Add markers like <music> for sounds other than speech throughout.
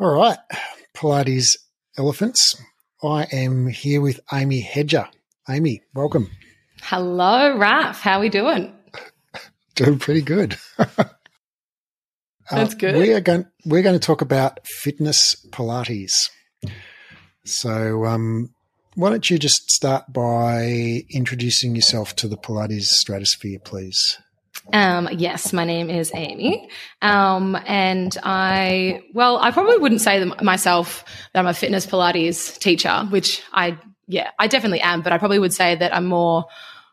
All right, Pilates Elephants. I am here with Amy Hedger. Amy, welcome. Hello, Raf. How are we doing? <laughs> Doing pretty good. That's Uh, good. we are going. We're going to talk about fitness Pilates. So, um, why don't you just start by introducing yourself to the Pilates stratosphere, please? Um, yes, my name is Amy. Um, and I, well, I probably wouldn't say them myself that I'm a fitness Pilates teacher, which I, yeah, I definitely am, but I probably would say that I'm more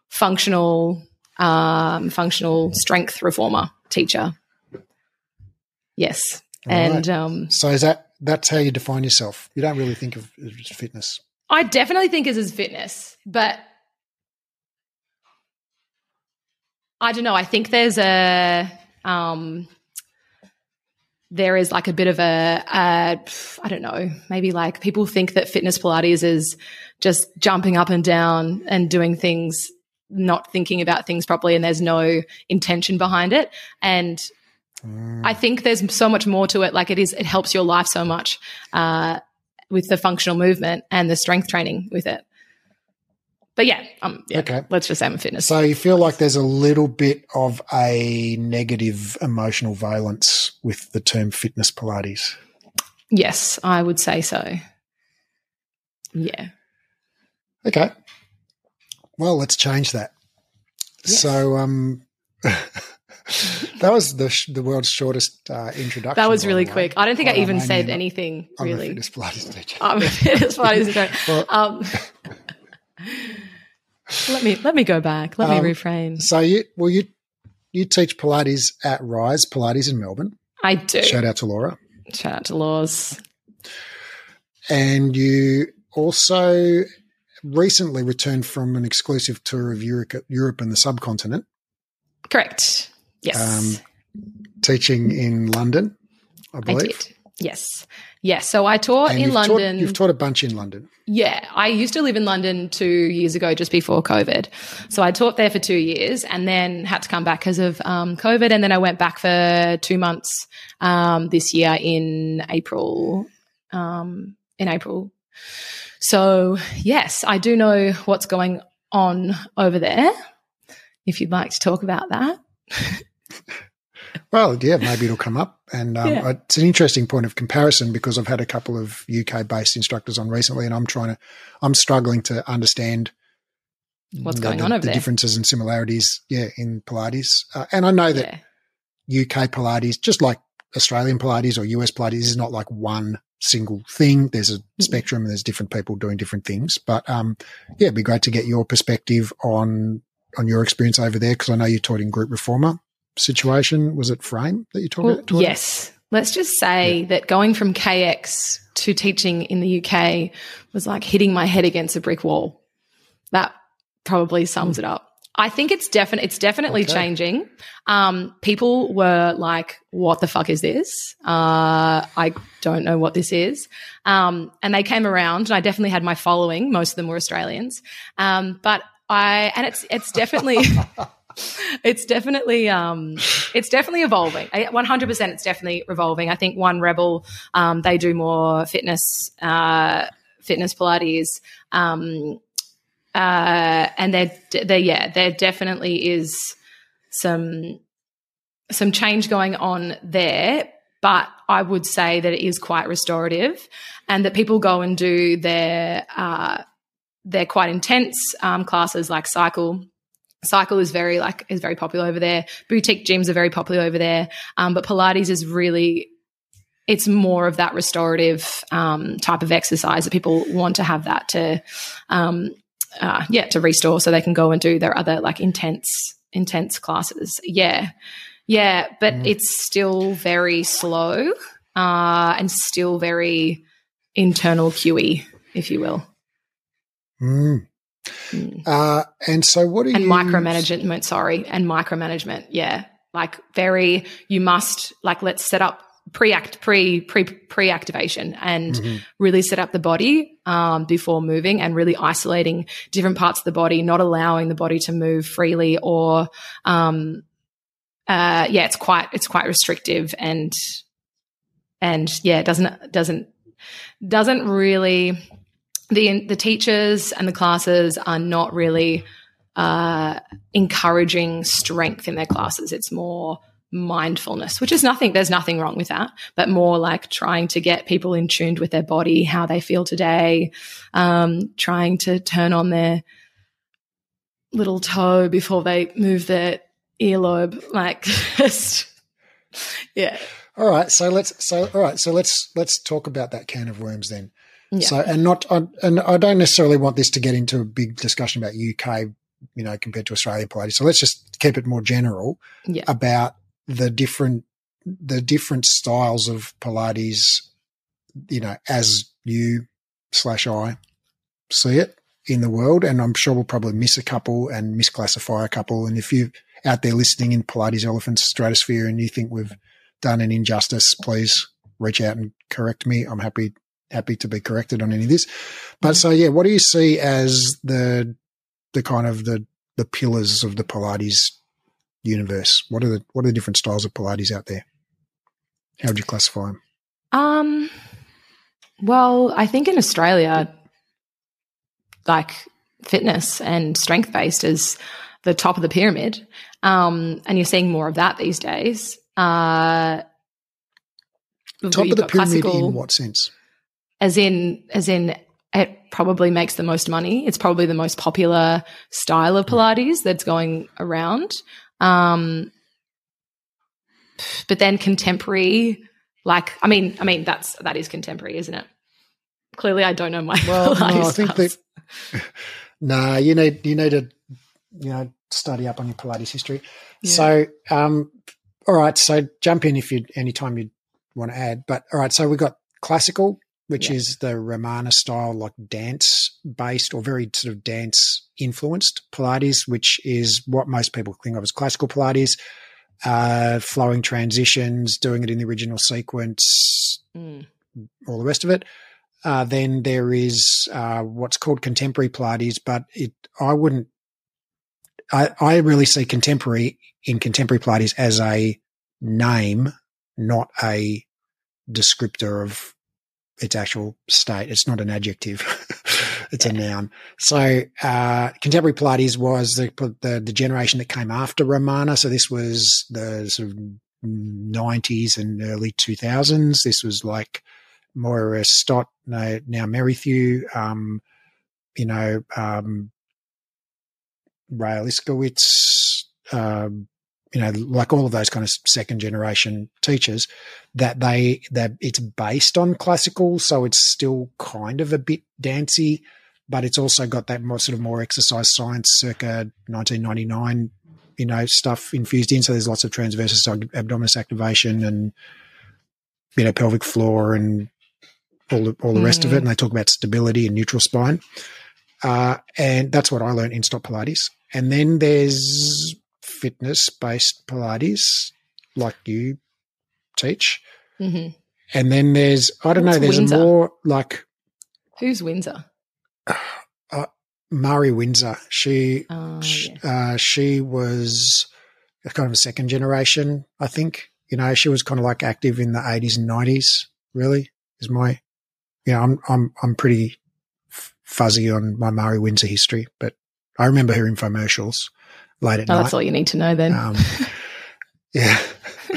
functional, um, functional strength reformer teacher. Yes. All and, right. um, So, is that that's how you define yourself? You don't really think of fitness. I definitely think it is as fitness, but I don't know. I think there's a um, there is like a bit of a, I don't know. Maybe like people think that fitness Pilates is just jumping up and down and doing things, not thinking about things properly, and there's no intention behind it. And Mm. I think there's so much more to it. Like it is, it helps your life so much uh, with the functional movement and the strength training with it. But yeah, um, yeah, Okay. let's just say I'm a fitness. So you feel like there's a little bit of a negative emotional valence with the term fitness Pilates. yes, I would say so. Yeah. Okay. Well, let's change that. Yes. So, um, <laughs> that was the sh- the world's shortest uh, introduction. That was really quick. I don't think I even I'm said anything I'm a really. fitness Pilates teacher. I'm a fitness Pilates <laughs> instructor. Well- um, <laughs> let me let me go back. Let Um, me reframe. So you well you you teach Pilates at Rise Pilates in Melbourne. I do. Shout out to Laura. Shout out to Laws. And you also recently returned from an exclusive tour of Europe, Europe and the subcontinent, Correct. Yes. Um, teaching in London, I I believe. did. Yes. Yes. So I taught And in you've taught- London. you've taught a bunch in London. Yeah, I used to live in London two years ago, just before COVID. So I taught there for two years, and then had to come back because of um, COVID. And then I went back for two months um, this year in April. Um, in April. So yes, I do know what's going on over there. If you'd like to talk about that, <laughs> Well, yeah, maybe it'll come up. And um, Yeah. it's an interesting point of comparison because I've had a couple of UK based instructors on recently, and I'm trying to, I'm struggling to understand What's the- going the- on over the there. differences and similarities, yeah, in Pilates. Uh, and I know that yeah, UK Pilates, just like Australian Pilates or US Pilates, is not like one single thing. There's a spectrum and there's different people doing different things. But um, yeah, it'd be great to get your perspective on on your experience over there because I know you taught in group reformer situation. Was it Frame that you talked Well, taught yes. Let's just say that going from KX to teaching in the UK was like hitting my head against a brick wall. That probably sums it up. I think it's definite. It's definitely Okay. changing. Um, people were like, "What the fuck is this? Uh, I don't know what this is." Um, and they came around, and I definitely had my following. Most of them were Australians, um, but I and it's it's definitely <laughs> <laughs> <laughs> it's definitely um, it's definitely evolving. One hundred percent, it's definitely revolving. I think One Rebel um, they do more fitness uh, fitness Pilates. Um, uh, and there, there, yeah, there definitely is some some change going on there. But I would say that it is quite restorative, and that people go and do their uh, their quite intense um, classes like cycle. Cycle is very like is very popular over there. Boutique gyms are very popular over there, um, but Pilates is really it's more of that restorative um, type of exercise that people want to have that to um, uh, yeah to restore so they can go and do their other like intense intense classes yeah yeah but Mm. it's still very slow uh, and still very internal QE if you will Mm. Mm. Uh, and so, what do you. and you micromanagement sorry and micromanagement yeah like very you must like let's set up pre-act pre pre pre-activation and Mhm. really set up the body um, before moving and really isolating different parts of the body not allowing the body to move freely or um, uh, yeah, it's quite it's quite restrictive and and yeah, it doesn't doesn't doesn't really the the teachers and the classes are not really uh, encouraging strength in their classes. It's more mindfulness, which is nothing, there's nothing wrong with that, but more like trying to get people in tuned with their body, how they feel today, um, trying to turn on their little toe before they move their earlobe. Like, <laughs> just, yeah. All right. So let's, so, all right. So let's, let's talk about that can of worms then. Yeah. So, and not, and I don't necessarily want this to get into a big discussion about UK, you know, compared to Australian Pilates. So let's just keep it more general yeah. about the different the different styles of Pilates, you know, as you slash I see it in the world. And I'm sure we'll probably miss a couple and misclassify a couple. And if you're out there listening in Pilates Elephants Stratosphere and you think we've done an injustice, please reach out and correct me. I'm happy happy to be corrected on any of this. But so yeah, what do you see as the the kind of the the pillars of the Pilates universe? What are the what are the different styles of Pilates out there? How would you classify them? Um, well, I think in Australia, like fitness and strength based is the top of the pyramid, um, and you're seeing more of that these days. Uh, top of the pyramid in what sense? As in, as in, it probably makes the most money. It's probably the most popular style of Pilates that's going around. Um, but then contemporary, like I mean, I mean that's that is contemporary, isn't it? Clearly, I don't know my. Well, no, I think that. <laughs> nah, you need you need to you know study up on your Pilates history. Yeah. So, um, all right, so jump in if you anytime you want to add. But all right, so we got classical, which yeah. is the Romana style, like dance based or very sort of dance influenced Pilates, which is what most people think of as classical Pilates. Uh, flowing transitions, doing it in the original sequence, mm. all the rest of it. Uh, then there is uh, what's called contemporary Pilates, but it I wouldn't. I, I really see contemporary in contemporary Pilates as a name, not a descriptor of its actual state. It's not an adjective. <laughs> it's yeah. a noun. So, uh, contemporary Pilates was the, the, the generation that came after Romana. So this was the sort of nineties and early two thousands. This was like Moira Stott, now, now Merrithew, um, you know, um, Rael Isacowitz, um, you know, like all of those kind of second generation teachers, that they that it's based on classical, so it's still kind of a bit dancey, but it's also got that more sort of more exercise science circa 1999, you know, stuff infused in. So there's lots of transversus abdominis activation and you know pelvic floor and all the, all the mm. rest of it. Mm. And they talk about stability and neutral spine. Uh, and that's what I learned in Stott Pilates. And then there's fitness based Pilates, like you teach. Mm-hmm. And then there's, I don't What's know, there's Winsor? more like. Who's Winsor? <sighs> Uh, Mari Winsor. She, oh, yes. uh, she was kind of a second generation, I think. You know, she was kind of like active in the 80s and 90s, really, is my, you know, I'm, I'm, I'm pretty fuzzy on my Mari Winsor history, but I remember her infomercials late at oh, night. That's all you need to know then. Um, yeah.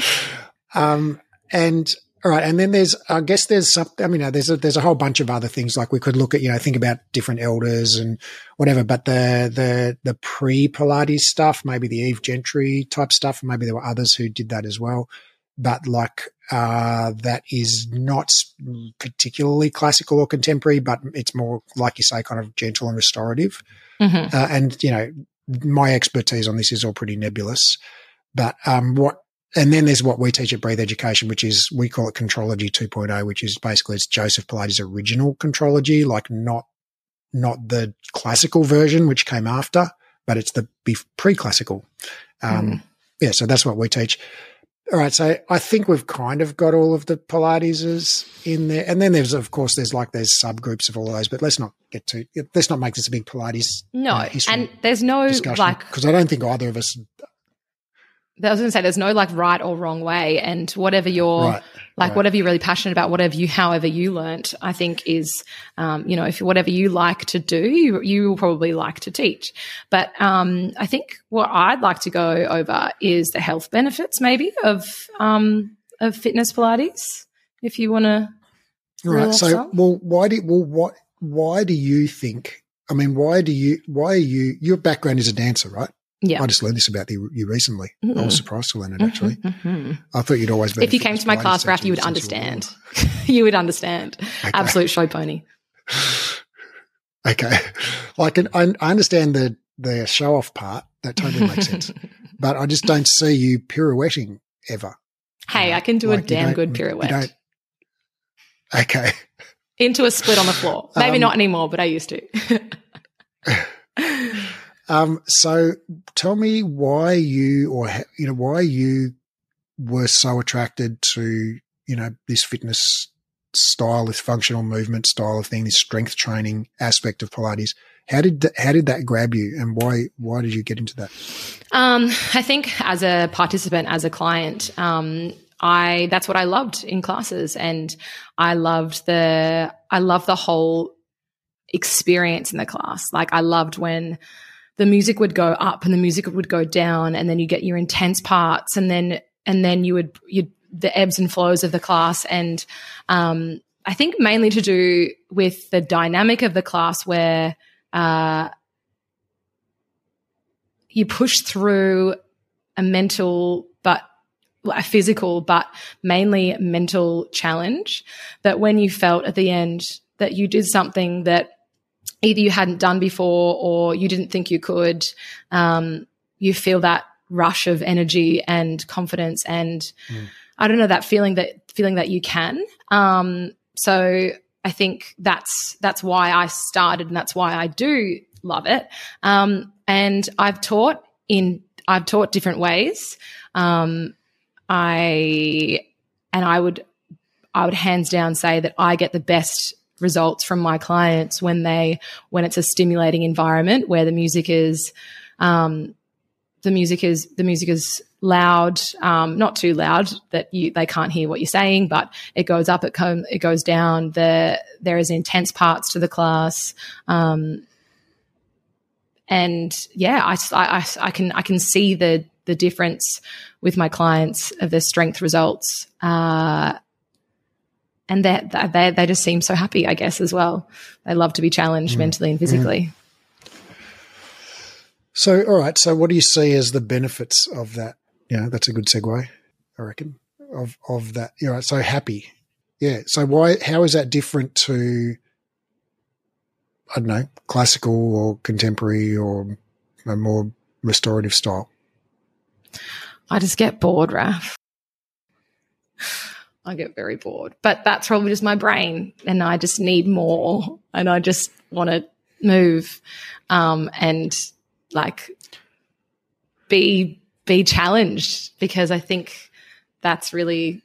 <laughs> um, and all right, and then there's, I guess there's some. I mean, there's a, there's a whole bunch of other things like we could look at, you know, think about different elders and whatever. But the the the pre Pilates stuff, maybe the Eve Gentry type stuff, maybe there were others who did that as well. But like uh, that is not particularly classical or contemporary, but it's more like you say, kind of gentle and restorative. Mm-hmm. Uh, and you know, my expertise on this is all pretty nebulous. But um, what and then there's what we teach at Breathe Education, which is we call it Contrology 2.0, which is basically it's Joseph Pilates' original Contrology, like not not the classical version which came after, but it's the pre-classical. Um, mm. Yeah, so that's what we teach. All right, so I think we've kind of got all of the Pilateses in there, and then there's of course there's like there's subgroups of all of those, but let's not get to let's not make this a big Pilates. No, uh, and there's no like because I don't think either of us I was going to say there's no like right or wrong way, and whatever you're Right, like, right. whatever you're really passionate about, whatever you, however you learnt, I think is, um, you know, if whatever you like to do, you, you will probably like to teach. But um, I think what I'd like to go over is the health benefits, maybe of um, of fitness Pilates. If you want to, Right. So, well, why do well what why do you think? I mean, why do you? Why are you? Your background is a dancer, right? Yeah. I just learned this about you, you recently. I Mhm. was surprised to learn it actually. Mhm. I thought you'd always been. If you came to my class, teacher you would since you were understand. <laughs> you would understand. Okay. Absolute show pony. <sighs> Okay, I can. I, I understand the the show off part. That totally makes sense. <laughs> But I just don't see you pirouetting ever. Hey, I can do Like, a damn good you pirouette. don't- Okay. Into a split on the floor. Maybe Um, not anymore, but I used to. <sighs> <laughs> Um, so tell me why you or you know why you were so attracted to you know this fitness style, this functional movement style of thing, this strength training aspect of Pilates. How did how did that grab you, and why why did you get into that? Um, I think as a participant, as a client, um, I that's what I loved in classes, and I loved the I loved the whole experience in the class. Like I loved when the music would go up and the music would go down, and then you get your intense parts, and then and then you would you the ebbs and flows of the class, and um, I think mainly to do with the dynamic of the class where. Uh, you push through a mental but a physical but mainly mental challenge that when you felt at the end that you did something that either you hadn't done before or you didn't think you could um, you feel that rush of energy and confidence and Mm. i don't know that feeling that feeling that you can um, so i think that's that's why i started and that's why i do love it um, and I've taught in I've taught different ways. Um, I and I would I would hands down say that I get the best results from my clients when they when it's a stimulating environment where the music is um, the music is the music is loud, um, not too loud that you they can't hear what you're saying, but it goes up, it come, it goes down. The there is intense parts to the class. Um, and yeah, I, I, I can I can see the the difference with my clients of their strength results, uh, and they, they they just seem so happy. I guess as well, they love to be challenged mm. mentally and mm. physically. So, all right. So, what do you see as the benefits of that? Yeah, that's a good segue, I reckon. Of of that, you know. So happy, yeah. So why? How is that different to? I don't know, classical or contemporary or a more restorative style. I just get bored, Raf. I get very bored, but that's probably just my brain, and I just need more, and I just want to move, um, and like be be challenged because I think that's really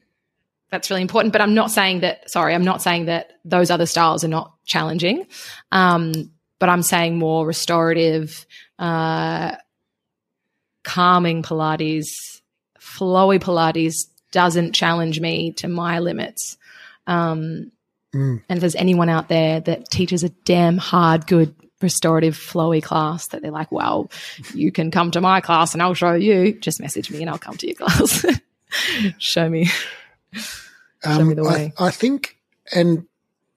that's really important. But I'm not saying that. Sorry, I'm not saying that those other styles are not challenging. Um, but I'm saying more restorative, uh, calming Pilates, flowy Pilates doesn't challenge me to my limits. Um, Mm. and if there's anyone out there that teaches a damn hard, good, restorative, flowy class that they're like, well, you can come to my class and I'll show you, just message me and I'll come to your <laughs> class. show me. Show me the Um, I, way. I think, and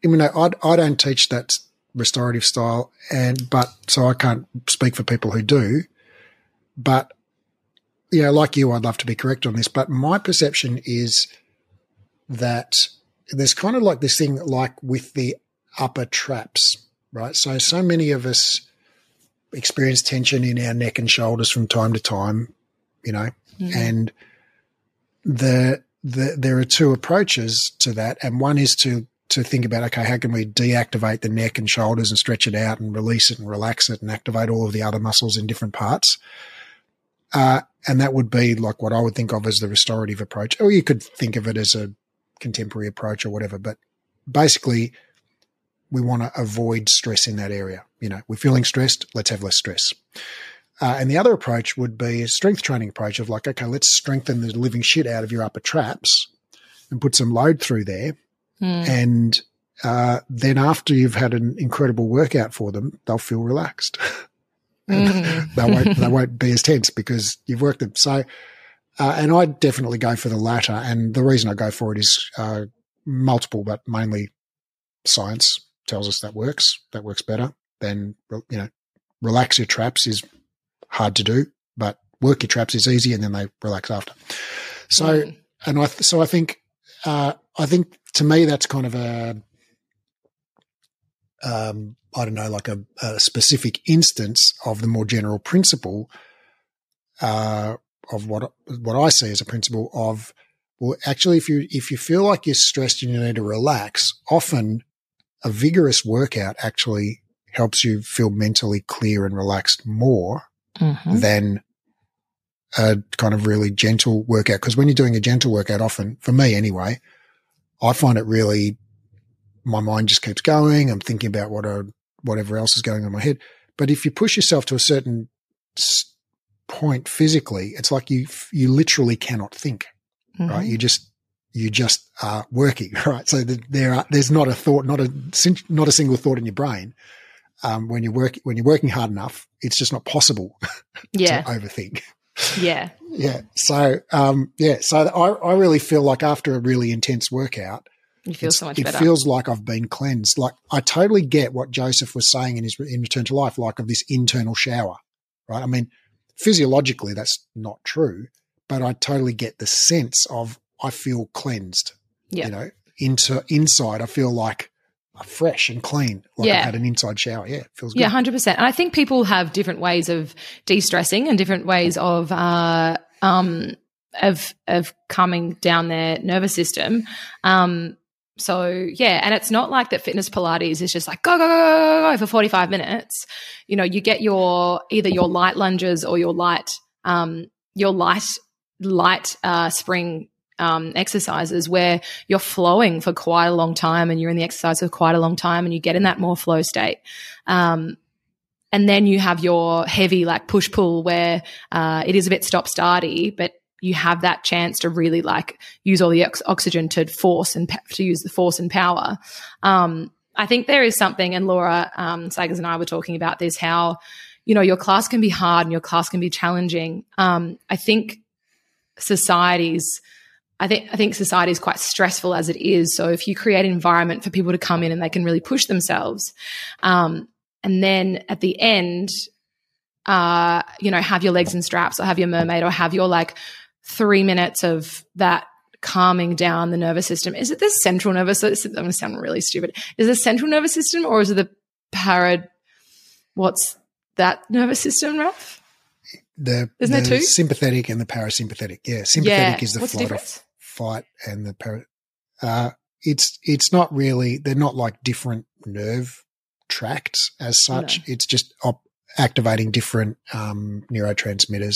you know, I I don't teach that restorative style, and but so I can't speak for people who do. But you know, like you, I'd love to be correct on this, but my perception is that there's kind of like this thing, like with the upper traps, right? So so many of us experience tension in our neck and shoulders from time to time, you know, Mhm. and the, the there are two approaches to that, and one is to to think about okay, how can we deactivate the neck and shoulders and stretch it out and release it and relax it and activate all of the other muscles in different parts. Uh, and that would be like what I would think of as the restorative approach, or you could think of it as a contemporary approach or whatever. But basically, we want to avoid stress in that area. You know, we're feeling stressed, let's have less stress. Uh, and the other approach would be a strength training approach of like, okay, let's strengthen the living shit out of your upper traps and put some load through there. Mm. And uh, then after you've had an incredible workout for them, they'll feel relaxed. <laughs> Mm. they won't they <laughs> won't be as tense because you've worked them. So, uh, and I definitely go for the latter. And the reason I go for it is uh, multiple, but mainly science tells us that works. That works better than you know. Relax your traps is hard to do, but work your traps is easy, and then they relax after. So, Mm. and I so I think uh, I think to me that's kind of a um, I don't know, like a, a specific instance of the more general principle uh, of what what I see as a principle of well, actually, if you if you feel like you're stressed and you need to relax, often a vigorous workout actually helps you feel mentally clear and relaxed more Mhm. than a kind of really gentle workout. Because when you're doing a gentle workout, often for me anyway, I find it really my mind just keeps going. I'm thinking about what a, whatever else is going on in my head. But if you push yourself to a certain point physically, it's like you you literally cannot think. Right? Mhm. You just you just are working. <laughs> Right? So the, there are there's not a thought, not a not a single thought in your brain. Um, when you're working when you're working hard enough, it's just not possible <laughs> Yeah. to overthink. Yeah. <laughs> Yeah. So, um, yeah. So I, I really feel like after a really intense workout, You feel it's- so much it better. feels like I've been cleansed. Like I totally get what Joseph was saying in his in Return to Life, like of this internal shower, right? I mean, physiologically that's not true, but I totally get the sense of I feel cleansed. Yeah. You know, into inside, I feel like fresh and clean, like Yeah. I had an inside shower. Yeah, it feels good. Yeah, hundred percent. And I think people have different ways of de-stressing and different ways of uh, um, of of calming down their nervous system. Um, so yeah, and it's not like that. Fitness Pilates is just like go go go go go for forty five minutes. You know, you get your either your light lunges or your light um, your light light uh, spring um, exercises where you're flowing for quite a long time and you're in the exercise for quite a long time and you get in that more flow state. Um, and then you have your heavy like push pull where uh, it is a bit stop starty, but you have that chance to really like use all the ox- oxygen to force and pa- to use the force and power. Um, I think there is something, and Laura um, Sagers and I were talking about this how you know your class can be hard and your class can be challenging. Um, I think societies. I think I think society is quite stressful as it is. So if you create an environment for people to come in and they can really push themselves, um, and then at the end, uh, you know, have your legs in straps or have your mermaid or have your like three minutes of that calming down the nervous system. Is it the central nervous system? I'm going to sound really stupid. Is it the central nervous system or is it the parad? What's that nervous system, Raf? The, Isn't there two? sympathetic and the parasympathetic. Yeah, sympathetic yeah. is the What's the flight or difference? fight and the para. Uh, it's it's not really. They're not like different nerve tracts as such. No. It's just op- activating different um, neurotransmitters.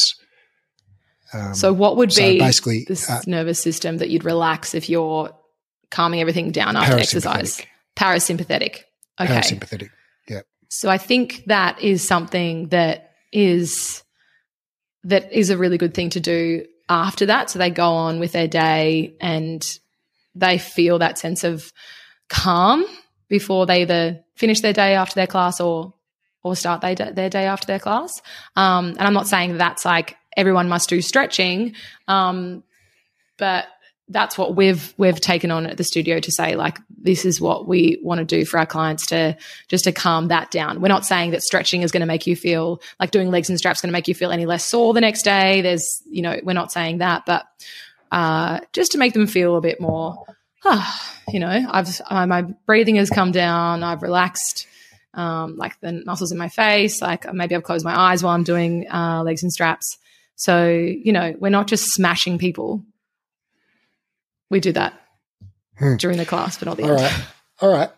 Um, So what would so be basically, this uh, nervous system that you'd relax if you're calming everything down after exercise? parasympathetic. Parasympathetic. Okay. Parasympathetic. Yeah. So I think that is something that is that is a really good thing to do after that. So they go on with their day and they feel that sense of calm before they either finish their day after their class or or start their, their day after their class. Um, and I'm not saying that's like everyone must do stretching, um, but that's what we've we've taken on at the studio to say like this is what we want to do for our clients to just to calm that down. We're not saying that stretching is going to make you feel like doing legs and straps is going to make you feel any less sore the next day. There's you know we're not saying that, but uh, just to make them feel a bit more. ah, you know, I've uh, my breathing has come down. I've relaxed. Um, like the muscles in my face, like maybe I've closed my eyes while I'm doing uh, legs and straps. So, you know, we're not just smashing people. We do that Hmm. during the class, but not the All end. right. All right.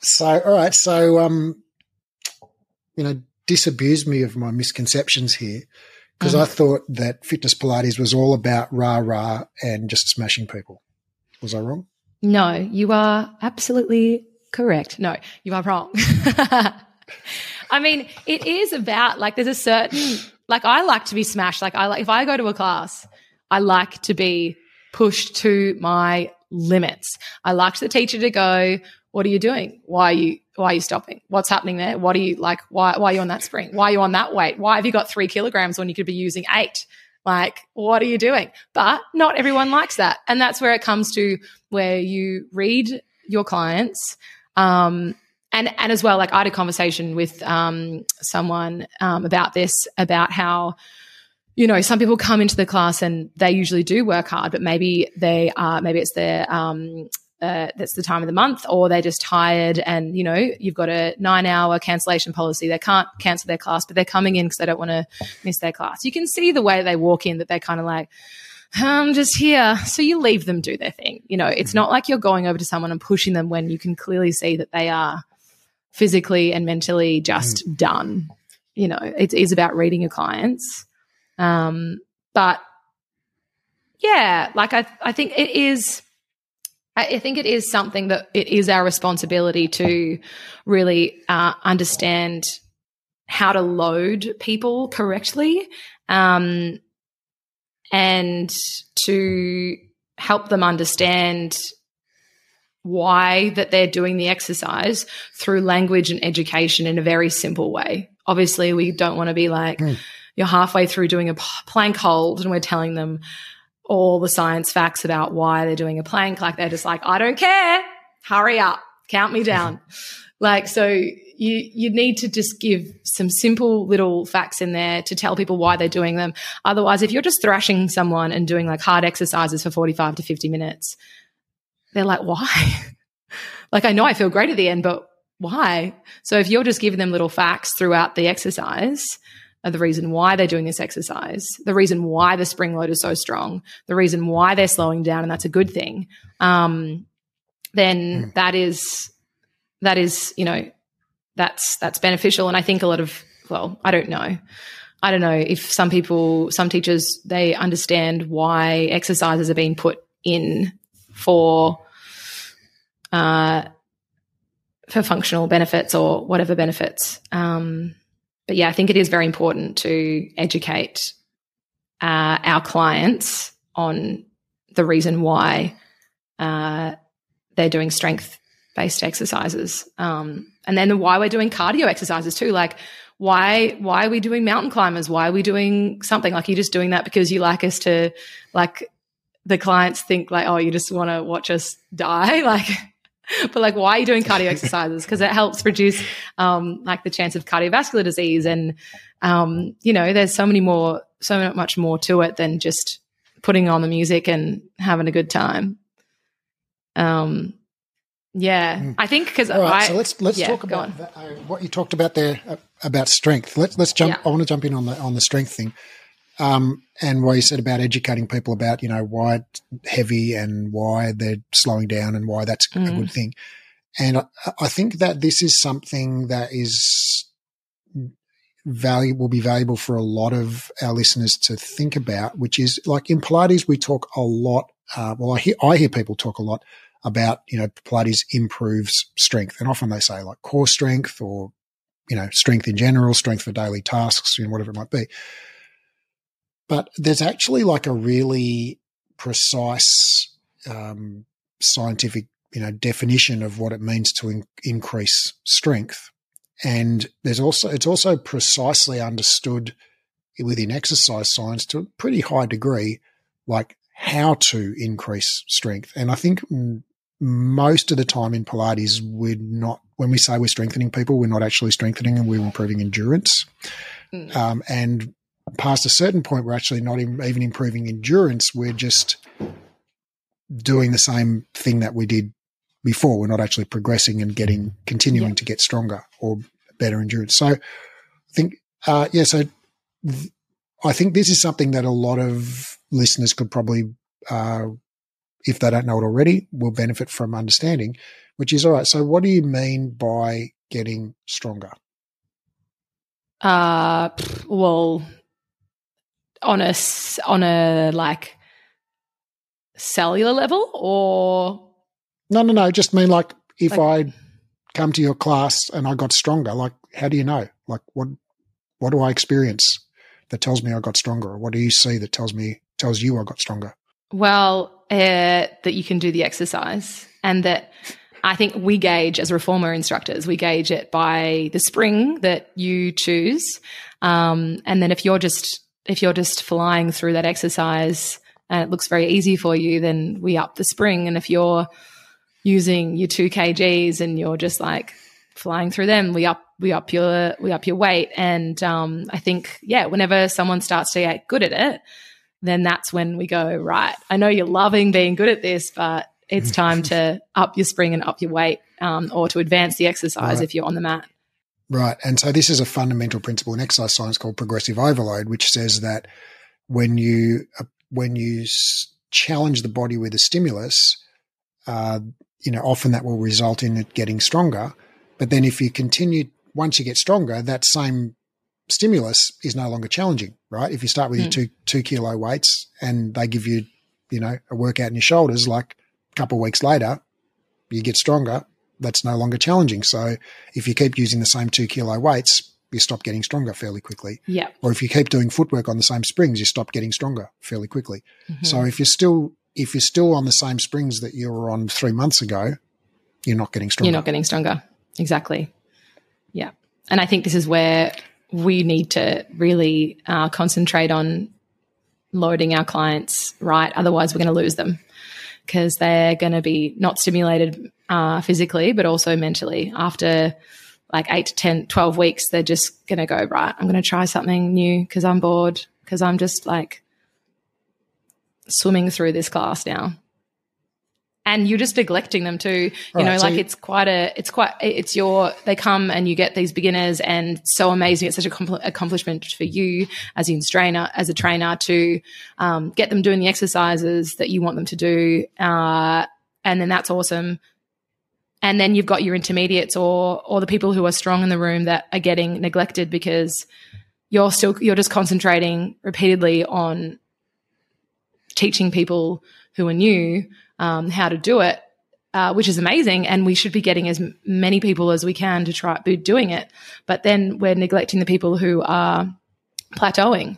So, all right. So, um, you know, disabuse me of my misconceptions here because. I thought that fitness Pilates was all about rah rah and just smashing people. Was I wrong? No, you are absolutely correct. No, you are wrong. <laughs> I mean, it is about like there's a certain like I like to be smashed. Like I like if I go to a class, I like to be pushed to my limits. I like the teacher to go, "What are you doing? Why are you why are you stopping? What's happening there? What are you like? Why why are you on that spring? Why are you on that weight? Why have you got three kilograms when you could be using eight? Like, what are you doing? But not everyone likes that. And that's where it comes to where you read your clients. Um, and, and as well, like I had a conversation with um, someone um, about this, about how, you know, some people come into the class and they usually do work hard, but maybe they are, maybe it's their um, uh, that's the time of the month, or they're just tired and, you know, you've got a nine hour cancellation policy. They can't cancel their class, but they're coming in because they don't want to miss their class. You can see the way they walk in that they're kind of like, I'm just here. So you leave them do their thing. You know, it's mm-hmm. not like you're going over to someone and pushing them when you can clearly see that they are physically and mentally just mm. done. You know, it is about reading your clients. Um, but yeah, like I, I think it is I think it is something that it is our responsibility to really uh, understand how to load people correctly um, and to help them understand why that they're doing the exercise through language and education in a very simple way. Obviously, we don't want to be like, mm. you're halfway through doing a plank hold and we're telling them, all the science facts about why they're doing a plank. Like they're just like, I don't care. Hurry up. Count me down. <laughs> like, so you, you need to just give some simple little facts in there to tell people why they're doing them. Otherwise, if you're just thrashing someone and doing like hard exercises for 45 to 50 minutes, they're like, why? <laughs> like, I know I feel great at the end, but why? So if you're just giving them little facts throughout the exercise, the reason why they're doing this exercise, the reason why the spring load is so strong, the reason why they're slowing down, and that's a good thing, um, then mm. that is that is you know that's that's beneficial. And I think a lot of well, I don't know. I don't know if some people, some teachers, they understand why exercises are being put in for uh, for functional benefits or whatever benefits. Um, but yeah, I think it is very important to educate uh, our clients on the reason why uh, they're doing strength based exercises, um, and then why we're doing cardio exercises too. Like, why why are we doing mountain climbers? Why are we doing something like you're just doing that because you like us to like the clients think like oh you just want to watch us die <laughs> like <laughs> but like why are you doing cardio exercises? Because it helps reduce um, like the chance of cardiovascular disease and um, you know there's so many more so much more to it than just putting on the music and having a good time. Um yeah mm. i think because right, so let's let's yeah, talk about that, uh, what you talked about there uh, about strength. Let's let's jump yeah. i want to jump in on the on the strength thing um, and what you said about educating people about, you know, why it's heavy and why they're slowing down and why that's mm. a good thing. And I, I, think that this is something that is valuable, will be valuable for a lot of our listeners to think about, which is like in Pilates, we talk a lot. Uh, well, I hear, I hear people talk a lot about, you know, Pilates improves strength. And often they say like core strength or, you know, strength in general, strength for daily tasks, you know, whatever it might be. But there's actually like a really precise um, scientific, you know, definition of what it means to in- increase strength. And there's also it's also precisely understood within exercise science to a pretty high degree, like how to increase strength. And I think most of the time in Pilates, we're not, when we say we're strengthening people, we're not actually strengthening them, we're improving endurance. Mm. Um, and past a certain point, we're actually not even improving endurance. We're just doing the same thing that we did before. We're not actually progressing and getting continuing yeah. to get stronger or better endurance. So I think, uh, yeah, so th- I think this is something that a lot of listeners could probably, uh, if they don't know it already, will benefit from understanding, which is all right. So what do you mean by getting stronger? Uh, well, on a on a like cellular level or no no no just mean like if like, i come to your class and i got stronger like how do you know like what what do i experience that tells me I got stronger? Or what do you see that tells me tells you I got stronger? Well, uh, that you can do the exercise and that I think we gauge as reformer instructors, we gauge it by the spring that you choose. Um, and then if you're just if you're just flying through that exercise and it looks very easy for you, then we up the spring. And if you're using your two kgs and you're just like flying through them, we up we up your we up your weight. And um, I think yeah, whenever someone starts to get good at it, then that's when we go right. I know you're loving being good at this, but it's <laughs> time to up your spring and up your weight, um, or to advance the exercise right. if you're on the mat. Right. And so this is a fundamental principle in exercise science called progressive overload, which says that when you uh, when you challenge the body with a stimulus, uh, you know, often that will result in it getting stronger. But then if you continue, once you get stronger, that same stimulus is no longer challenging, right? If you start with mm. your hmm. two two kilo weights and they give you, you know, a workout in your shoulders, like a couple of weeks later, you get stronger. That's no longer challenging. So if you keep using the same two kilo weights, you stop getting stronger fairly quickly. Yeah. Or if you keep doing footwork on the same springs, you stop getting stronger fairly quickly. Mm-hmm. So if you're still if you're still on the same springs that you were on three months ago, you're not getting stronger. You're not getting stronger. Exactly. Yeah. And I think this is where we need to really uh, concentrate on loading our clients right. Otherwise, we're going to lose them because they're going to be not stimulated uh, physically, but also mentally. After like eight to 10, 12 weeks, they're just going to go, right, I'm going to try something new because I'm bored, because I'm just like swimming through this class now and you're just neglecting them too. You right, know, so like you- it's quite a, it's quite, it's your, they come and you get these beginners and so amazing. It's such a compl- accomplishment for you as a trainer, as a trainer to um, get them doing the exercises that you want them to do. Uh, and then that's awesome. And then you've got your intermediates or, or the people who are strong in the room that are getting neglected because you're still, you're just concentrating repeatedly on teaching people who are new um, how to do it, uh, which is amazing. And we should be getting as many people as we can to try be doing it. But then we're neglecting the people who are plateauing.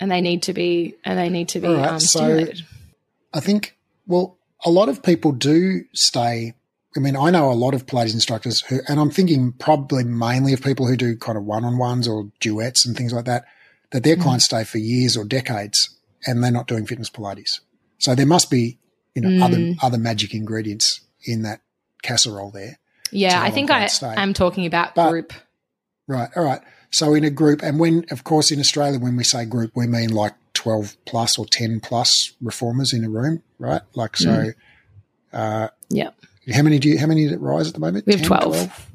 And they need to be, and they need to be right, um, stimulated. So I think, well, a lot of people do stay I mean, I know a lot of Pilates instructors who, and I'm thinking probably mainly of people who do kind of one on ones or duets and things like that, that their mm. clients stay for years or decades and they're not doing fitness Pilates. So there must be, you know, mm. other other magic ingredients in that casserole there. Yeah, I think I am talking about but, group. Right. All right. So in a group, and when, of course, in Australia, when we say group, we mean like 12 plus or 10 plus reformers in a room, right? Like, so, mm. uh, yeah. How many do you, how many did it rise at the moment? We have 10, 12. 12.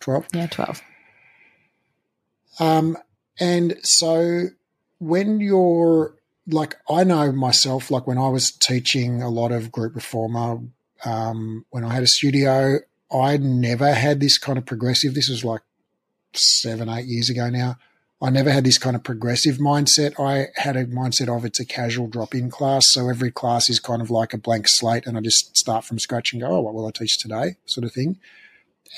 12? Yeah, 12. Um, and so when you're like, I know myself, like when I was teaching a lot of group reformer, um, when I had a studio, I never had this kind of progressive. This was like seven, eight years ago now. I never had this kind of progressive mindset. I had a mindset of it's a casual drop in class. So every class is kind of like a blank slate and I just start from scratch and go, oh, what will I teach today? Sort of thing.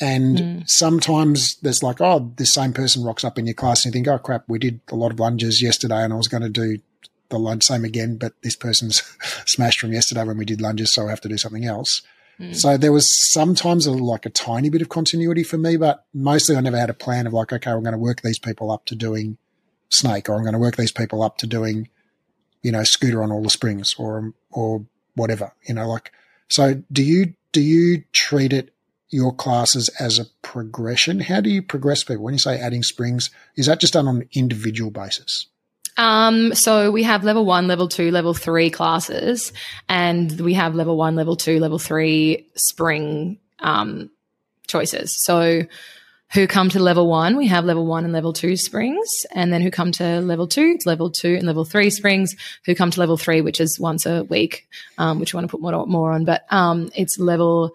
And mm. sometimes there's like, oh, the same person rocks up in your class and you think, oh crap, we did a lot of lunges yesterday and I was going to do the lunge same again, but this person's <laughs> smashed from yesterday when we did lunges, so I have to do something else. Mm. So there was sometimes a, like a tiny bit of continuity for me, but mostly I never had a plan of like, okay, I'm going to work these people up to doing snake, or I'm going to work these people up to doing, you know, scooter on all the springs, or or whatever, you know, like. So do you do you treat it your classes as a progression? How do you progress people? When you say adding springs, is that just done on an individual basis? Um, so we have level one, level two, level three classes, and we have level one, level two, level three spring um, choices. So who come to level one, we have level one and level two springs, and then who come to level two, It's level two and level three springs, who come to level three, which is once a week, um, which we want to put more, more on, but um, it's level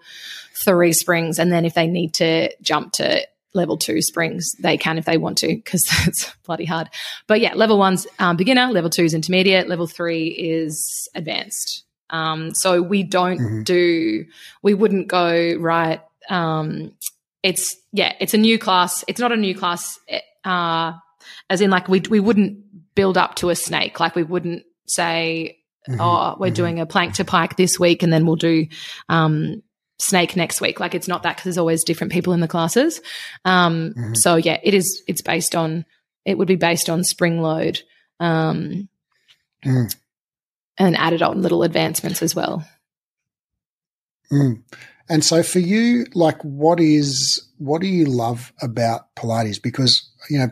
three springs. And then if they need to jump to level two springs, they can if they want to, because <laughs> that's bloody hard. But yeah, level one's um, beginner, level two is intermediate, level three is advanced. Um, so we don't mm-hmm. do, we wouldn't go, right, um, it's yeah, it's a new class. It's not a new class, uh, as in like we we wouldn't build up to a snake. Like we wouldn't say, mm-hmm. oh, we're mm-hmm. doing a plank to pike this week, and then we'll do um, snake next week. Like it's not that because there's always different people in the classes. Um, mm-hmm. So yeah, it is. It's based on. It would be based on spring load, um, mm. and added on little advancements as well. Mm. And so for you, like, what is what do you love about Pilates? Because you know,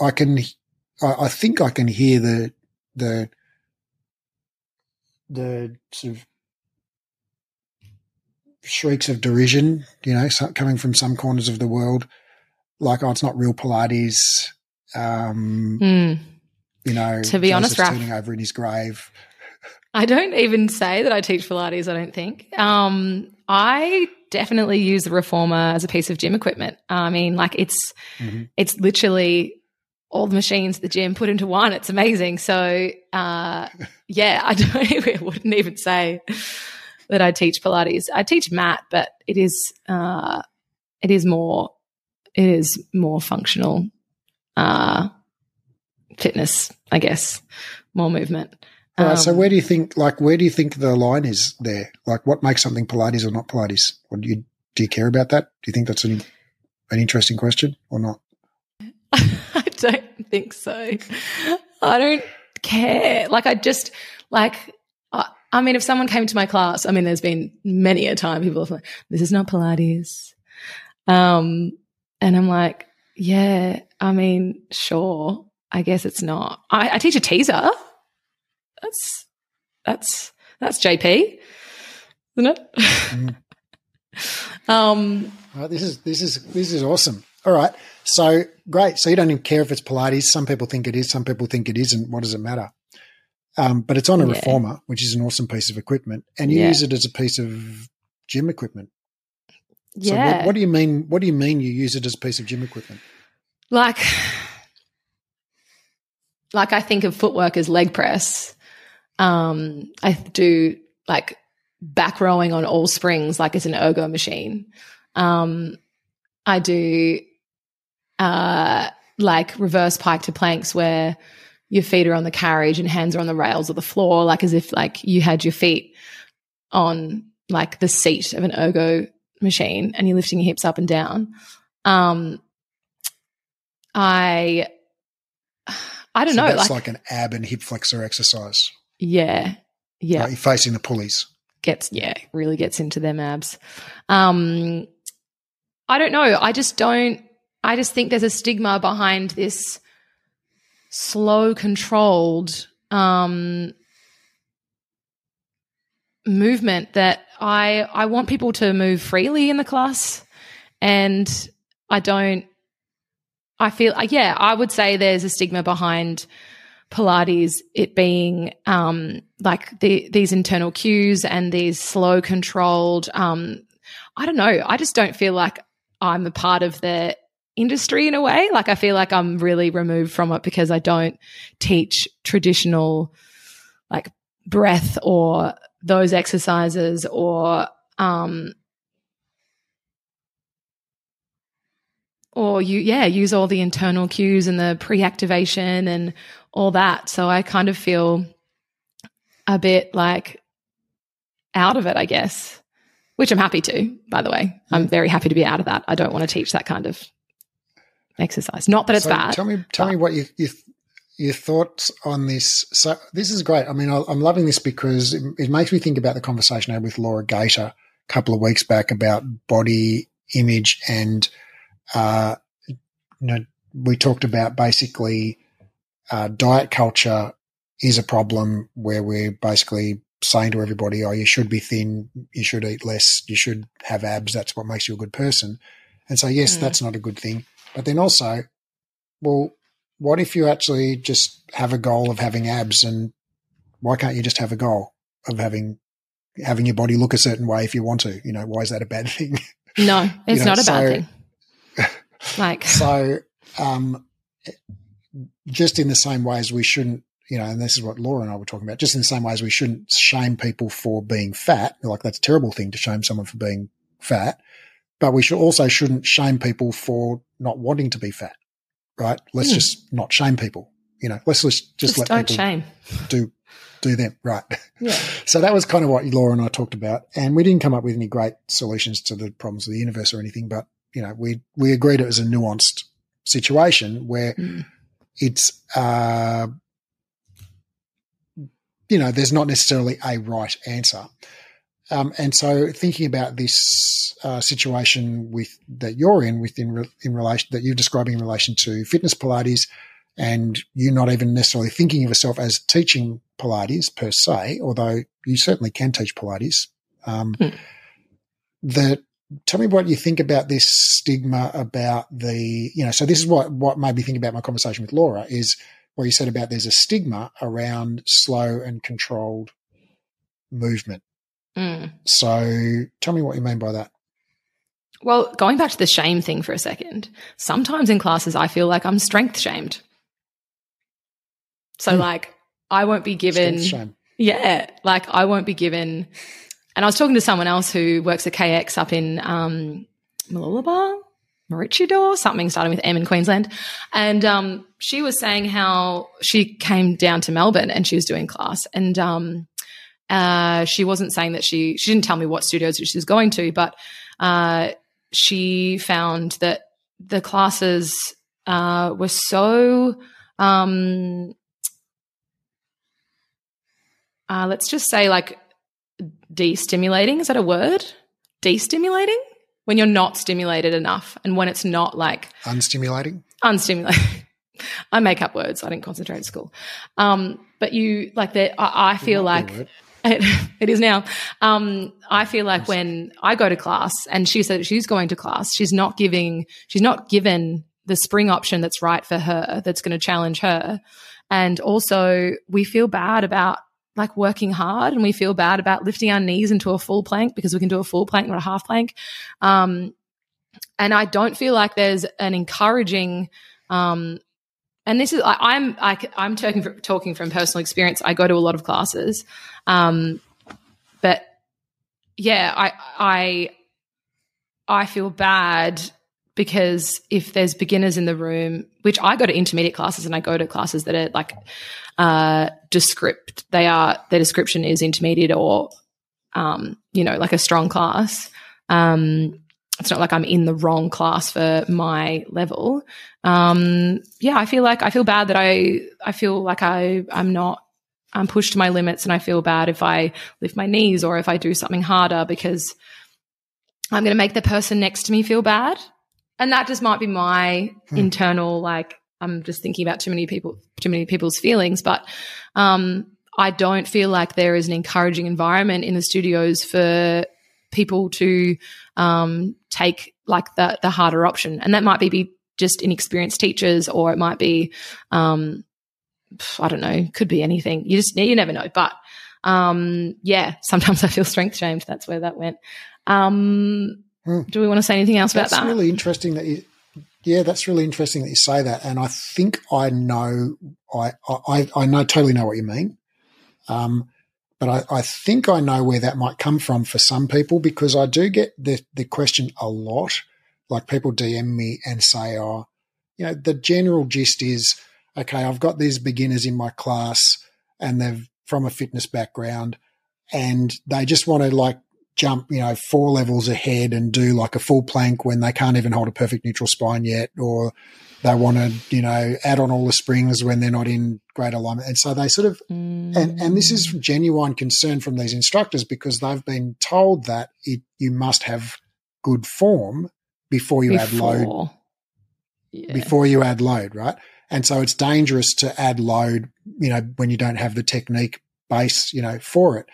I can, I, I think I can hear the the the sort of shrieks of derision, you know, coming from some corners of the world, like, oh, it's not real Pilates. Um, mm. You know, to be Joseph's honest, turning over in his grave. I don't even say that I teach Pilates. I don't think. Um, I definitely use the reformer as a piece of gym equipment. I mean, like it's mm-hmm. it's literally all the machines at the gym put into one. It's amazing. So, uh, <laughs> yeah, I, don't, <laughs> I wouldn't even say that I teach Pilates. I teach mat, but it is uh, it is more it is more functional uh, fitness, I guess, more movement. Right. Um, so where do you think, like, where do you think the line is there? Like, what makes something Pilates or not Pilates? Or do you do you care about that? Do you think that's an an interesting question or not? <laughs> I don't think so. I don't care. Like, I just like I mean, if someone came to my class, I mean, there's been many a time people have like, this is not Pilates. Um, and I'm like, yeah, I mean, sure. I guess it's not. I, I teach a teaser. That's, that's, that's JP, isn't it? Mm. <laughs> um, right, this is, this is, this is awesome. All right. So great. So you don't even care if it's Pilates. Some people think it is. Some people think it isn't. What does it matter? Um, but it's on a yeah. reformer, which is an awesome piece of equipment, and you yeah. use it as a piece of gym equipment. Yeah. So what, what, do you mean? What do you mean you use it as a piece of gym equipment? Like, like I think of footwork as leg press. Um, I do like back rowing on all springs, like it's an ergo machine. Um, I do uh, like reverse pike to planks where your feet are on the carriage and hands are on the rails or the floor, like as if like you had your feet on like the seat of an ergo machine and you're lifting your hips up and down. Um, I, I don't so know. That's like, like, an ab and hip flexor exercise. Yeah. Yeah. Like you're facing the pulleys. Gets, yeah, really gets into them abs. Um, I don't know. I just don't, I just think there's a stigma behind this slow, controlled um, movement that I I want people to move freely in the class, and I don't. I feel yeah, I would say there's a stigma behind Pilates, it being um, like the, these internal cues and these slow, controlled. Um, I don't know. I just don't feel like I'm a part of the industry in a way. Like I feel like I'm really removed from it because I don't teach traditional like breath or those exercises or um or you yeah use all the internal cues and the pre-activation and all that. So i kind of feel a bit like out of it i guess which i'm happy to by the way. I'm very happy to be out of that. I don't want to teach that kind of exercise. Not that it's so bad. Tell me, tell me what you, you, your thoughts on this. So this is great. I mean, I'm loving this because it, it makes me think about the conversation I had with Laura Gator a couple of weeks back about body image and, uh, you know, we talked about basically uh, diet culture is a problem where we're basically saying to everybody, oh, you should be thin, you should eat less, you should have abs, that's what makes you a good person. And so, yes, mm. that's not a good thing. But then also, well, what if you actually just have a goal of having abs and why can't you just have a goal of having having your body look a certain way if you want to? You know, why is that a bad thing? <laughs> No, it's you know, not a so, bad thing. <laughs> Like so um just in the same way as we shouldn't you know, and this is what Laura and I were talking about, just in the same way as we shouldn't shame people for being fat, like that's a terrible thing to shame someone for being fat. But we should also shouldn't shame people for not wanting to be fat, right? Let's Hmm. just not shame people. You know, let's just, just, Just, let don't people shame. do do them right. Yeah. <laughs> So that was kind of what Laura and I talked about, and we didn't come up with any great solutions to the problems of the universe or anything. But you know, we we agreed it was a nuanced situation where Mm. it's uh, you know there's not necessarily a right answer. Um, and so, thinking about this uh, situation with that you're in, within re- in relation that you're describing in relation to fitness Pilates, and you are not even necessarily thinking of yourself as teaching Pilates per se, although you certainly can teach Pilates. Um, Hmm. The tell me what you think about this stigma about the you know. So this is what what made me think about my conversation with Laura is where you said about there's a stigma around slow and controlled movement. Mm. So tell me what you mean by that. Well, going back to the shame thing for a second, sometimes in classes I feel like I'm strength shamed. So, Hmm. like, I won't be given, shame. yeah, like, I won't be given. And I was talking to someone else who works at KX up in um, Maroochydore, something starting with M in Queensland. And um, she was saying how she came down to Melbourne and she was doing class. And um, uh, she wasn't saying that she, she didn't tell me what studios she was going to, but uh, she found that the classes uh, were so um, uh, let's just say like destimulating. Is that a word? Destimulating? When you're not stimulated enough and when it's not like Unstimulating. unstimulating. <laughs> I make up words. I didn't concentrate at school. Um, but you like that I, I feel like. It, <laughs> it is now. Um, I feel like when I go to class and she said she's going to class, she's not giving, she's not given the spring option that's right for her, that's going to challenge her. And also, we feel bad about like working hard and we feel bad about lifting our knees into a full plank because we can do a full plank, not a half plank. Um, and I don't feel like there's an encouraging, um, and this is I, I'm I, I'm talking from, talking from personal experience. I go to a lot of classes, um, but yeah, I I I feel bad because if there's beginners in the room, which I go to intermediate classes and I go to classes that are like uh, descript, they are their description is intermediate or um, you know like a strong class. Um, it's not like I'm in the wrong class for my level. Um, yeah, I feel like I feel bad that I I feel like I I'm not I'm pushed to my limits, and I feel bad if I lift my knees or if I do something harder because I'm going to make the person next to me feel bad, and that just might be my Hmm. internal like I'm just thinking about too many people too many people's feelings, but um, I don't feel like there is an encouraging environment in the studios for people to um, take like the the harder option, and that might be, be just inexperienced teachers, or it might be um, I don't know, could be anything. You just you never know, but um, yeah, <laughs> sometimes I feel strength shamed. That's where that went. Um, Hmm. Do we want to say anything else about That's that? really interesting that you. Yeah, that's really interesting that you say that, and I think I know. I I, I know totally know what you mean. Um, but I, I think I know where that might come from for some people because I do get the the question a lot. Like people DM me and say, "Oh, you know, the general gist is okay. I've got these beginners in my class, and they're from a fitness background, and they just want to like jump, you know, four levels ahead and do like a full plank when they can't even hold a perfect neutral spine yet, or they want to, you know, add on all the springs when they're not in great alignment. And so they sort of, and, and this is mm. genuine concern from these instructors because they've been told that it, you must have good form before you add load, Before. Yeah. before you add load, right? And so it's dangerous to add load, you know, when you don't have the technique base, you know, for it.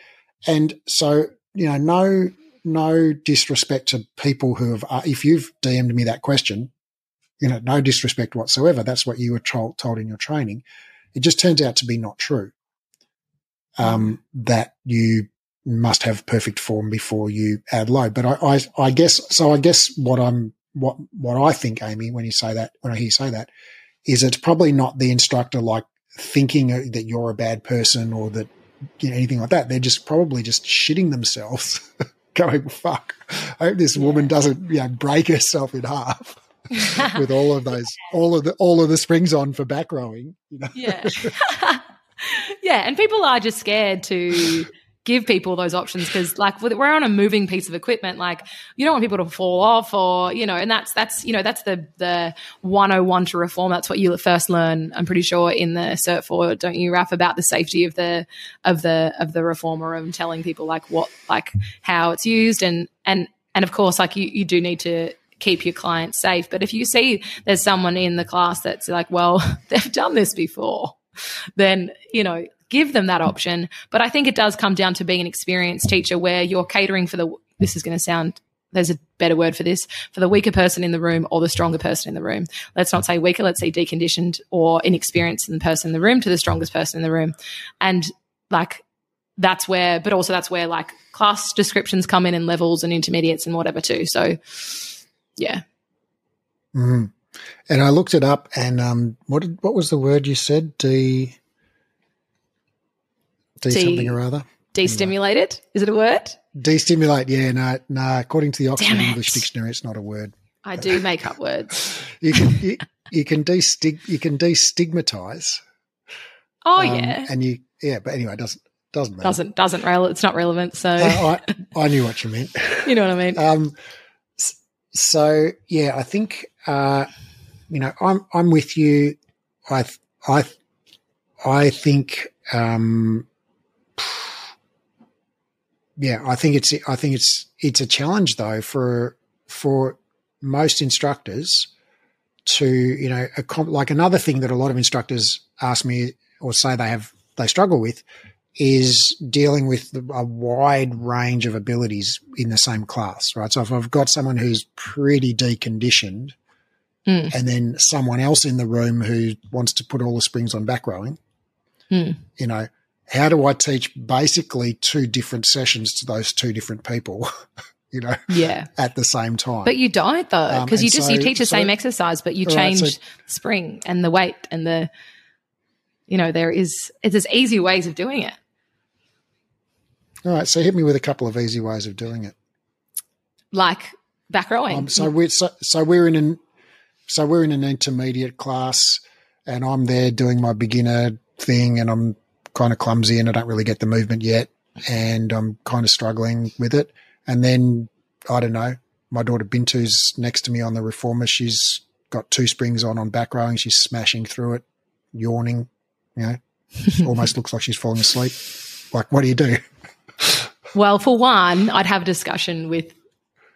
And so, you know, no, no disrespect to people who have, uh, if you've DM'd me that question, you know, no disrespect whatsoever. That's what you were told, told in your training. It just turns out to be not true. Um, that you must have perfect form before you add load. But I, I, I guess, so I guess what I'm, what, what I think, Amy, when you say that, when I hear you say that, is it's probably not the instructor like thinking that you're a bad person or that you know, anything like that. They're just probably just shitting themselves <laughs> going, fuck, I hope this woman doesn't, you know, break herself in half. <laughs> with all of those, all of the, all of the springs on for back rowing, you know? Yeah. <laughs> yeah. And people are just scared to give people those options because like we're on a moving piece of equipment like you don't want people to fall off or you know and that's that's you know that's the the 101 to reform. That's what you first learn i'm pretty sure in the cert IV don't you Raf about the safety of the of the of the reformer and telling people like what like how it's used. And and and of course like you you do need to keep your clients safe. But if you see there's someone in the class that's like well <laughs> they've done this before then you know give them that option. But I think it does come down to being an experienced teacher where you're catering for the, this is going to sound, there's a better word for this, for the weaker person in the room or the stronger person in the room. Let's not say weaker, let's say deconditioned or inexperienced in the person in the room to the strongest person in the room. And like, that's where, but also that's where like class descriptions come in and levels and intermediates and whatever too. So, yeah. Mm-hmm. And I looked it up, and um, what did, what was the word you said? De De, something or other. Destimulated? Anyway. Is it a word? Destimulate, yeah, no, no. According to the Oxford English Dictionary, it's not a word. I do make up words. <laughs> you can you, you can destig you can destigmatize. Oh um, yeah, and you yeah, but anyway, it doesn't doesn't matter. doesn't doesn't rel- It's not relevant. So uh, I I knew what you meant. <laughs> you know what I mean. Um, so yeah, I think uh, you know I'm I'm with you. I I I think um, yeah, I think it's I think it's it's a challenge though for for most instructors to you know like another thing that a lot of instructors ask me or say they have they struggle with is dealing with a wide range of abilities in the same class, right? So if I've got someone who's pretty deconditioned, mm. and then someone else in the room who wants to put all the springs on back rowing, mm. you know, how do I teach basically two different sessions to those two different people? <laughs> you know, yeah, at the same time. But you don't though, because um, you just so, you teach the so, same exercise, but you change right, so, spring and the weight and the, you know, there is there's easy ways of doing it. All right, so hit me with a couple of easy ways of doing it. Like back rowing. Um, so we're so, so we're in an so we're in an intermediate class, and I'm there doing my beginner thing, and I'm kind of clumsy and I don't really get the movement yet, and I'm kind of struggling with it. And then I don't know, my daughter Bintu's next to me on the reformer. She's got two springs on on back rowing. She's smashing through it, yawning. You know, <laughs> almost looks like she's falling asleep. Like, what do you do? Well, for one, I'd have a discussion with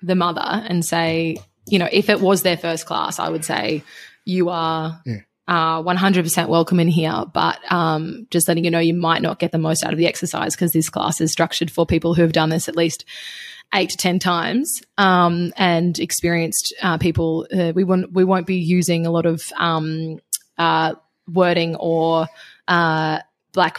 the mother and say, you know, if it was their first class, I would say, you are yeah uh, 100% welcome in here, but um, just letting you know you might not get the most out of the exercise because this class is structured for people who have done this at least eight to 10 times um, and experienced uh, people. Uh, we, won't, we won't be using a lot of um, uh, wording or uh, like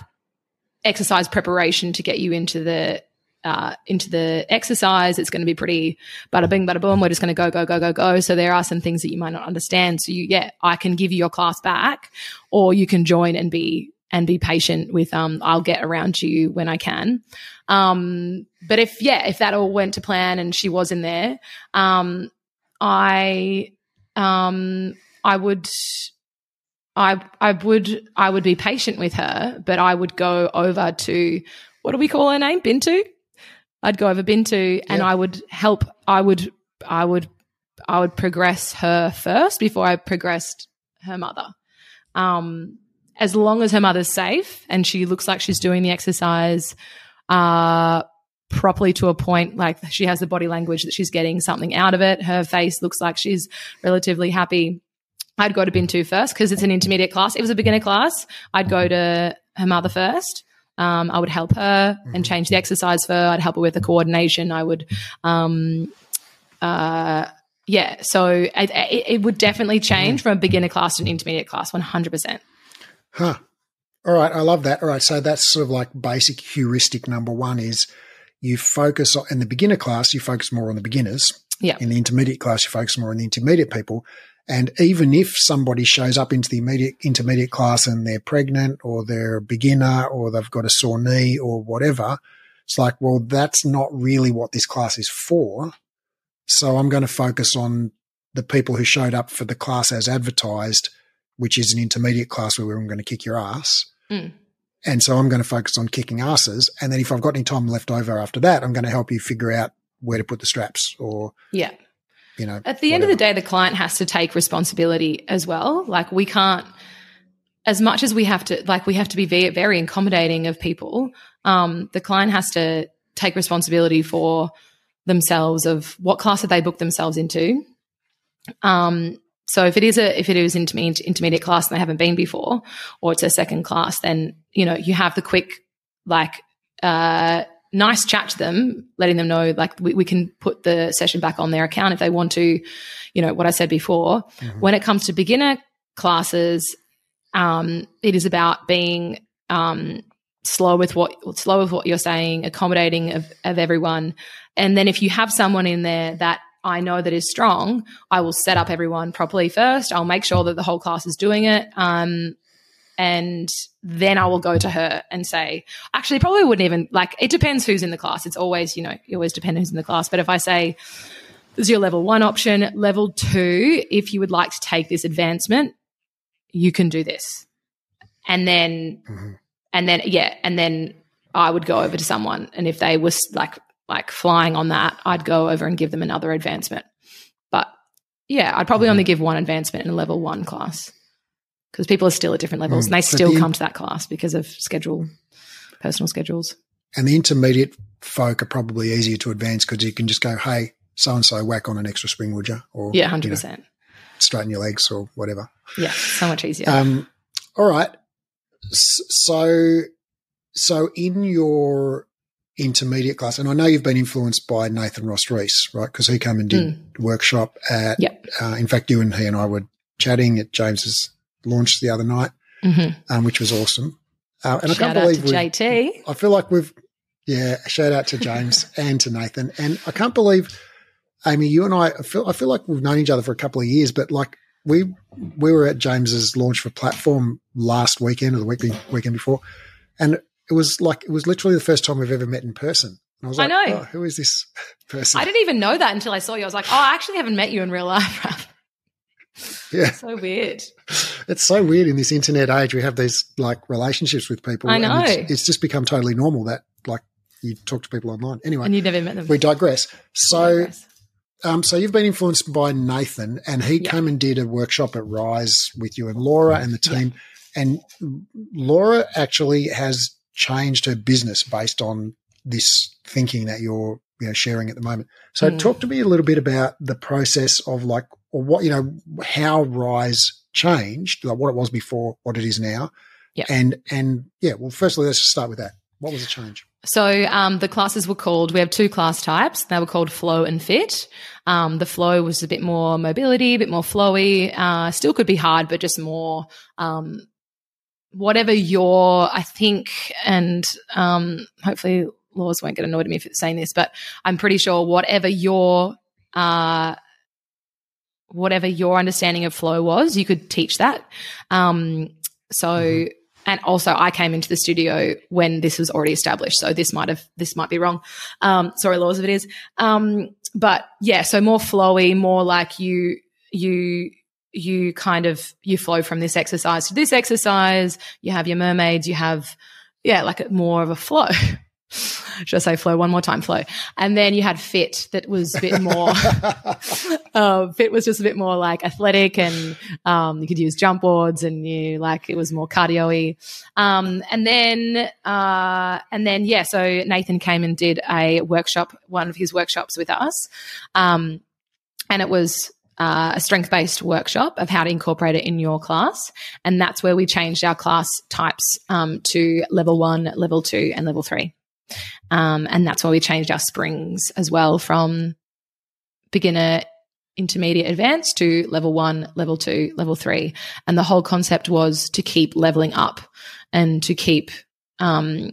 exercise preparation to get you into the uh, into the exercise. It's going to be pretty bada bing, bada boom. We're just going to go, go, go, go, go. So there are some things that you might not understand. So you, yeah, I can give you your class back, or you can join and be and be patient with. Um, I'll get around to you when I can. Um, but if yeah, if that all went to plan and she was in there, um, I, um, I would. I I would I would be patient with her, but I would go over to what do we call her name? Bintu? I'd go over Bintu and I would help. I would, I would, I would progress her first before I progressed her mother. Um, as long as her mother's safe and she looks like she's doing the exercise, uh, properly to a point, like she has the body language that she's getting something out of it. Her face looks like she's relatively happy. I'd go to Bintu first because it's an intermediate class. It was a beginner class. I'd go to her mother first. Um, I would help her mm-hmm. and change the exercise for her. I'd help her with the coordination. I would, um, uh, yeah. So it, it, it, would definitely change from a beginner class to an intermediate class, one hundred percent. Huh. All right, I love that. All right, so that's sort of like basic heuristic number one is you focus on in the beginner class, you focus more on the beginners. Yeah. In the intermediate class, you focus more on the intermediate people. And even if somebody shows up into the immediate intermediate class and they're pregnant or they're a beginner or they've got a sore knee or whatever, It's like, well, that's not really what this class is for. So I'm going to focus on the people who showed up for the class as advertised, which is an intermediate class where we're going to kick your ass. Mm. And so I'm going to focus on kicking asses. And then if I've got any time left over after that, I'm going to help you figure out where to put the straps or, Yeah. You know. At the end of the day, the client has to take responsibility as well. Like we can't, as much as we have to, like we have to be very, very accommodating of people. Um, the client has to take responsibility for themselves of what class have they booked themselves into. Um, so if it is a if it is intermediate intermediate class and they haven't been before, or it's a second class, then you know you have the quick like uh, nice chat to them, letting them know like we, we can put the session back on their account if they want to. You know what I said before. Mhm. When it comes to beginner classes, um, it is about being um, slow with what slow with what you're saying, accommodating of, of everyone, and then if you have someone in there that I know that is strong, I will set up everyone properly first. I'll make sure that the whole class is doing it. Um, and then I will go to her and say, actually, probably wouldn't even like it depends who's in the class. It's always, you know, you always depend who's in the class. But if I say, this is your level one option, level two, if you would like to take this advancement, you can do this. And then, Mhm. and then, yeah, and then I would go over to someone. And if they was like, like flying on that, I'd go over and give them another advancement. But yeah, I'd probably Mhm. only give one advancement in a level one class because people are still at different levels Mm. and they still the- come to that class because of schedule, personal schedules. And the intermediate folk are probably easier to advance because you can just go, hey, so and so, whack on an extra spring, would you? Or Yeah, you know, 100%. straighten your legs or whatever. Yeah, so much easier. Um, all right. So, so in your intermediate class, and I know you've been influenced by Nathan Ross Reese, right? Because he came and did a workshop at. Yep. Uh, in fact, you and he and I were chatting at James's launch the other night, hmm um, which was awesome. Uh, and I can't believe JT. I feel like we've, yeah, shout out to James <laughs> and to Nathan. And I can't believe, Amy, you and I, I feel, I feel like we've known each other for a couple of years, but like we, we were at James's launch for platform last weekend or the week, weekend before. And it was like, it was literally the first time we've ever met in person. And I was I know. oh, who is this <laughs> person? I didn't even know that until I saw you. I was like, oh, I actually haven't met you in real life. <laughs> yeah. so weird. It's so weird in this internet age. We have these like relationships with people. I and know. it's, it's just become totally normal that like you talk to people online. Anyway, And you've never met them. we digress. So, Digress. Um, so you've been influenced by Nathan, and he Yeah. came and did a workshop at Rise with you and Laura and the team. And Laura actually has changed her business based on this thinking that you're you know sharing at the moment. So Mm. talk to me a little bit about the process of like or what you know how Rise changed, like what it was before, what it is now. Yeah. And and yeah, well firstly let's just start with that. What was the change? So um, the classes were called. We have two class types. They were called flow and fit. Um, the flow was a bit more mobility, a bit more flowy. Uh, still could be hard, but just more um, whatever your. I think, and um, hopefully laws won't get annoyed at me for saying this, but I'm pretty sure whatever your uh, whatever your understanding of flow was, you could teach that. Um, so Mhm. and also I came into the studio when this was already established. So this might have this might be wrong. Um, sorry, laws if it is. Um, but yeah, so more flowy, more like you you you kind of you flow from this exercise to this exercise. You have your mermaids. You have yeah, like a, more of a flow. <laughs> <sighs> Should I say flow one more time? Flow, and then you had fit that was a bit more. <laughs> <laughs> uh, fit was just a bit more like athletic, and um, you could use jump boards, and you like it was more cardio-y. Um, and then, uh, and then, yeah. So Nathan came and did a workshop, one of his workshops with us, um, and it was uh, a strength based workshop of how to incorporate it in your class. And that's where we changed our class types um, to level one, level two, and level three. Um, and that's why we changed our springs as well from beginner, intermediate, advanced to level one, level two, level three. And the whole concept was to keep leveling up and to keep, um,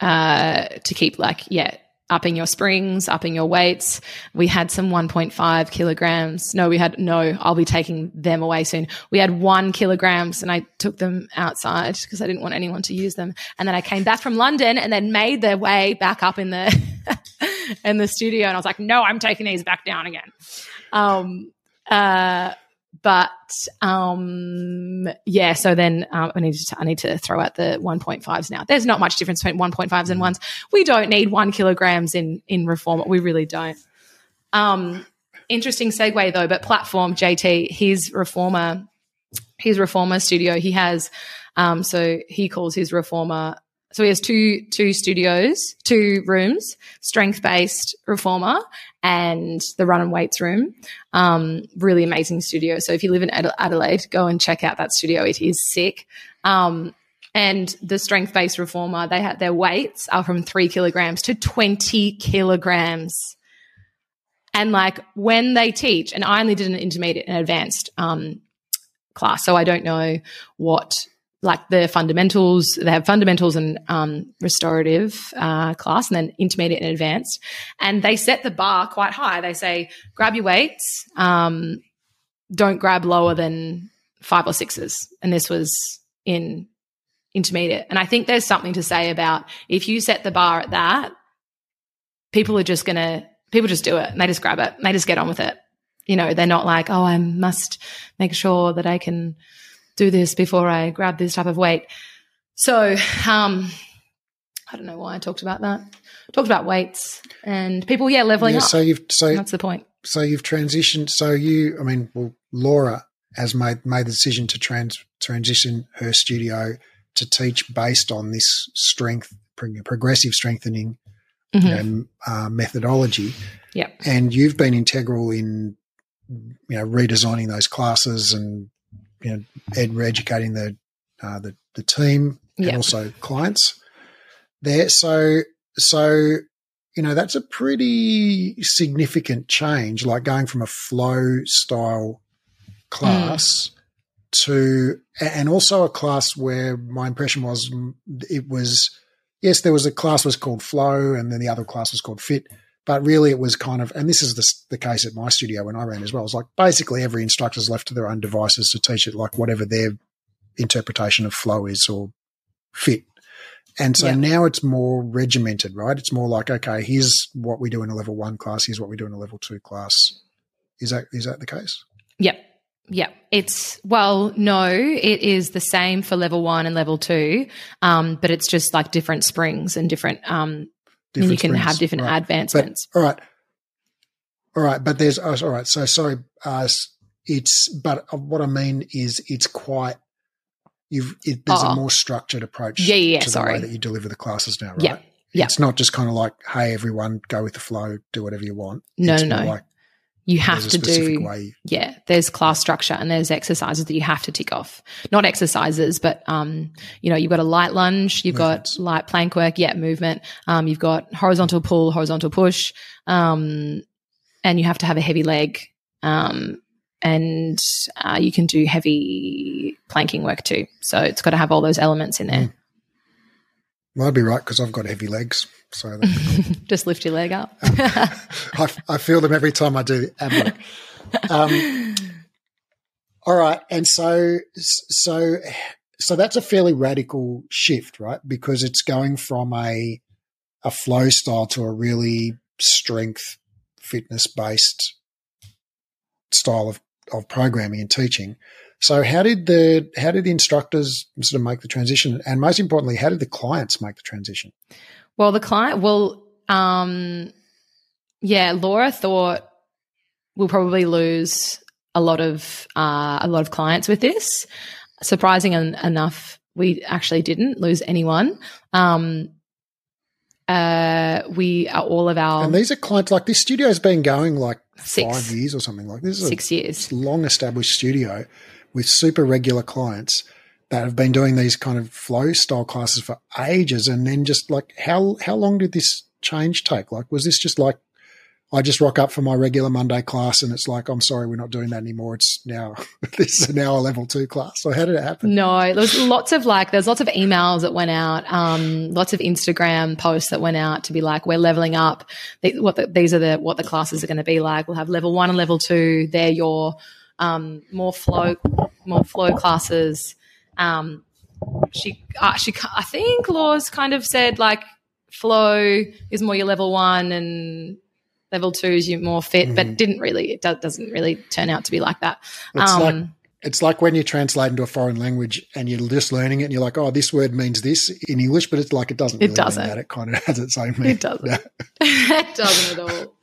uh, to keep like, yeah, upping your springs, upping your weights. We had some 1.5 kilograms. No, we had no, I'll be taking them away soon. We had one kilograms and I took them outside because I didn't want anyone to use them. And then I came back from London and then made their way back up in the, <laughs> in the studio. And I was like, no, I'm taking these back down again. Um, uh, but um, yeah, so then um, I need to I need to throw out the 1.5s now. There's not much difference between 1.5s and ones. We don't need one kilograms in in reform. We really don't. Um, interesting segue though, but platform JT, his reformer, his reformer studio, he has. Um, so he calls his reformer so he has two two studios, two rooms, strength based reformer, and the run and weights room. Um, really amazing studio. So if you live in Adelaide, go and check out that studio. It is sick. Um, and the strength based reformer, they have their weights are from three kilograms to twenty kilograms. And like when they teach, and I only did an intermediate and advanced um, class, so I don't know what like the fundamentals. They have fundamentals and um, restorative uh, class, and then intermediate and advanced. And they set the bar quite high. They say, grab your weights. Um, don't grab lower than five or sixes. And this was in intermediate. And I think there's something to say about if you set the bar at that, people are just going to, people just do it and they just grab it and they just get on with it. You know, they're not like, oh, I must make sure that I can do this before I grab this type of weight. So, um, I don't know why I talked about that. Talked about weights and people, yeah, leveling yeah, up. So you've so that's the point. So you've transitioned. So you, I mean, well, Laura has made made the decision to trans transition her studio to teach based on this strength, progressive strengthening mm-hmm. you know, uh, methodology. Yeah, and you've been integral in you know redesigning those classes and you know, ed- educating the, uh, the the team and yep. also clients there. So so you know that's a pretty significant change, like going from a flow style class mm. to and also a class where my impression was it was yes there was a class was called flow and then the other class was called fit but really, it was kind of, and this is the, the case at my studio when I ran as well. It's like basically every instructor is left to their own devices to teach it like whatever their interpretation of flow is or fit. And so yeah. now it's more regimented, right? It's more like, okay, here's what we do in a level one class. Here's what we do in a level two class. Is that, is that the case? Yep. Yeah, it's well, no, it is the same for level one and level two, um, but it's just like different springs and different um, and you can have different right. advancements. But, all right. All right. But there's, oh, all right. So sorry. Uh, it's, but what I mean is it's quite, you've, it, there's oh. a more structured approach yeah, yeah, to sorry. the way that you deliver the classes now, right? Yeah. Yeah. It's not just kind of like, hey, everyone, go with the flow, do whatever you want. No, it's no, no. Like, you have to do way. yeah there's class structure and there's exercises that you have to tick off not exercises but um you know you've got a light lunge you've Movements. got light plank work yeah movement um you've got horizontal pull horizontal push um and you have to have a heavy leg um and uh, you can do heavy planking work too so it's got to have all those elements in there mm. well i'd be right because i've got heavy legs so <laughs> just lift your leg up. I, I, feel them every time I do the ab um, all right, and so so so that's a fairly radical shift, right? Because it's going from a a flow style to a really strength fitness based style of, of programming and teaching. So how did the how did the instructors sort of make the transition, and most importantly, how did the clients make the transition? Well, the client, well, um, yeah, Laura thought we'll probably lose a lot of uh, a lot of clients with this. Surprising en- enough, we actually didn't lose anyone. Um, uh, we are all of our and these are clients like this studio has been going like six, five years or something like this. Is six years, long established studio with super regular clients that have been doing these kind of flow style classes for ages. And then just like how how long did this change take? Like was this just like I just rock up for my regular Monday class and it's like, I'm sorry, we're not doing that anymore. It's now, <laughs> this is now a level two class. So how did it happen? No, there's lots of like, there's lots of emails that went out, um, lots of Instagram posts that went out to be like, we're leveling up. What the, these are the, what the classes are going to be like. We'll have level one and level two. They're your, um, more flow, more flow classes. Um, she, uh, she, I think Laws kind of said like, flow is more your level one and level two is you more fit, mm. but didn't really, it do, doesn't really turn out to be like that. It's um, like, it's like when you translate into a foreign language and you're just learning it and you're like, oh, this word means this in English, but it's like it doesn't. Really it doesn't. That. It kind of has its own meaning. It doesn't. No. <laughs> it doesn't at all.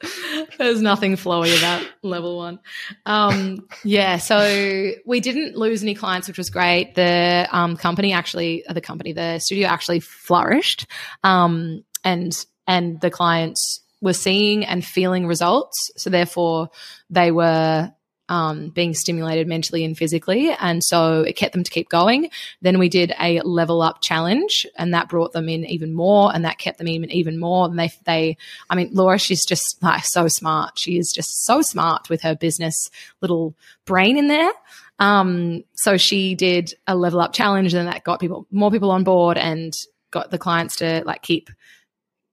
There's nothing flowy about level one. Um, yeah, so we didn't lose any clients, which was great. The um, company actually, the company, the studio actually flourished, um, and and the clients were seeing and feeling results. So therefore, they were um, being stimulated mentally and physically. And so it kept them to keep going. Then we did a level up challenge and that brought them in even more and that kept them even, even more. And they, they, I mean, Laura, she's just like so smart. She is just so smart with her business little brain in there. Um, so she did a level up challenge and that got people, more people on board and got the clients to like keep,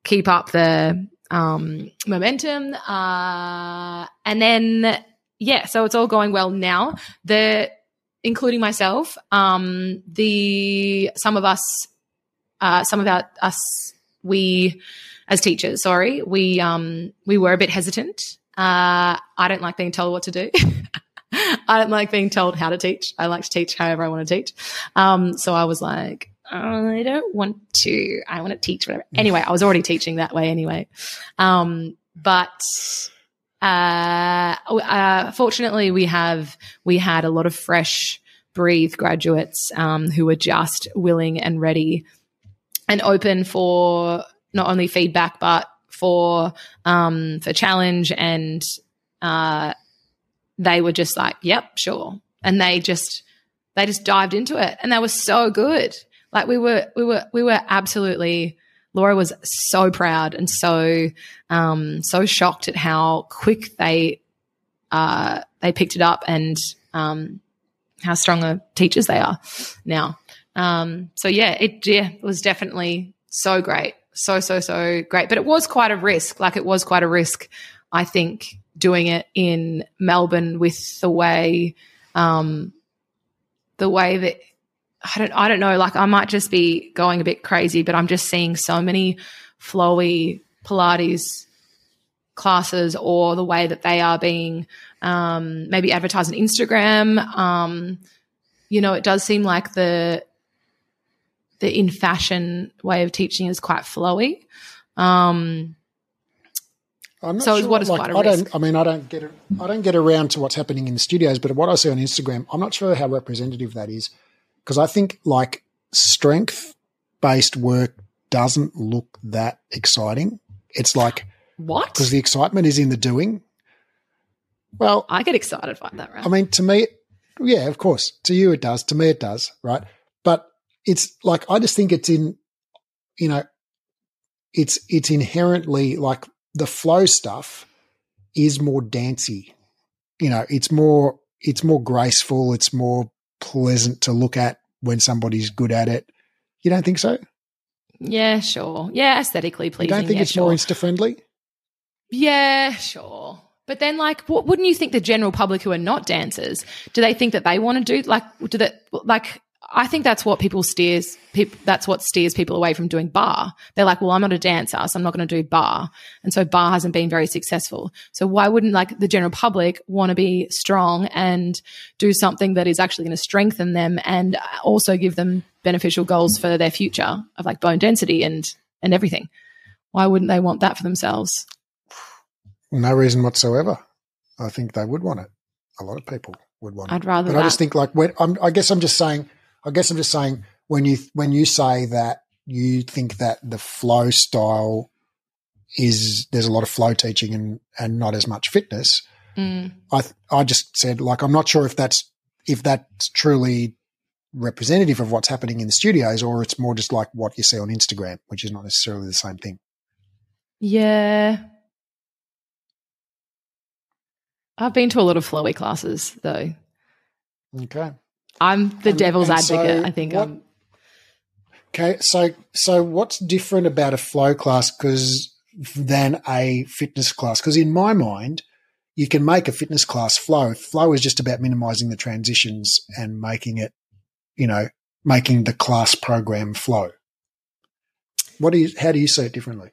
keep up the um, momentum. Uh, and then, yeah, so it's all going well now. The, including myself, um, the, some of us, uh, some of our, us, we, as teachers, sorry, we, um, we were a bit hesitant. Uh, I don't like being told what to do. <laughs> I don't like being told how to teach. I like to teach however I want to teach. Um, so I was like, I don't want to. I want to teach whatever. Anyway, I was already teaching that way anyway. Um, but uh, uh, fortunately, we have we had a lot of fresh breathe graduates um, who were just willing and ready and open for not only feedback but for um, for challenge and uh, they were just like, "Yep, sure," and they just they just dived into it and they were so good. Like we were, we were, we were absolutely. Laura was so proud and so, um, so shocked at how quick they, uh, they picked it up and, um, how strong of teachers they are now. Um, so yeah, it yeah, it was definitely so great, so so so great. But it was quite a risk. Like it was quite a risk, I think, doing it in Melbourne with the way, um, the way that I don't I don't know, like I might just be going a bit crazy, but I'm just seeing so many flowy Pilates classes or the way that they are being um, maybe advertised on Instagram. Um, you know, it does seem like the the in fashion way of teaching is quite flowy. Um, I'm not so sure. what is like, quite a I risk. don't. I mean, I don't get. I don't get around to what's happening in the studios, but what I see on Instagram, I'm not sure how representative that is because I think like strength based work doesn't look that exciting. It's like what? Because the excitement is in the doing. Well, I get excited by that, right? I mean, to me, yeah, of course. To you, it does. To me, it does, right? But it's like I just think it's in, you know, it's it's inherently like the flow stuff is more dancey. You know, it's more it's more graceful. It's more pleasant to look at when somebody's good at it. You don't think so? Yeah, sure. Yeah, aesthetically pleasing. You don't think yeah, it's sure. more insta friendly? Yeah, sure. But then, like, what, wouldn't you think the general public who are not dancers do they think that they want to do? Like, do that? Like, I think that's what people steers. People, that's what steers people away from doing barre. They're like, well, I'm not a dancer, so I'm not going to do barre. and so barre hasn't been very successful. So why wouldn't like the general public want to be strong and do something that is actually going to strengthen them and also give them beneficial goals for their future of like bone density and and everything? Why wouldn't they want that for themselves? No reason whatsoever. I think they would want it. A lot of people would want I'd it. I'd rather. But that. I just think like when I'm, I guess I'm just saying I guess I'm just saying when you when you say that you think that the flow style is there's a lot of flow teaching and and not as much fitness. Mm. I I just said like I'm not sure if that's if that's truly representative of what's happening in the studios or it's more just like what you see on Instagram, which is not necessarily the same thing. Yeah. I've been to a lot of flowy classes though. Okay. I'm the And- devil's and advocate. so I think. what- Um, Okay, so so what's different about a flow class because than a fitness class? Because in my mind, you can make a fitness class flow. Flow is just about minimizing the transitions and making it, you know, making the class program flow. What do you? How do you see it differently?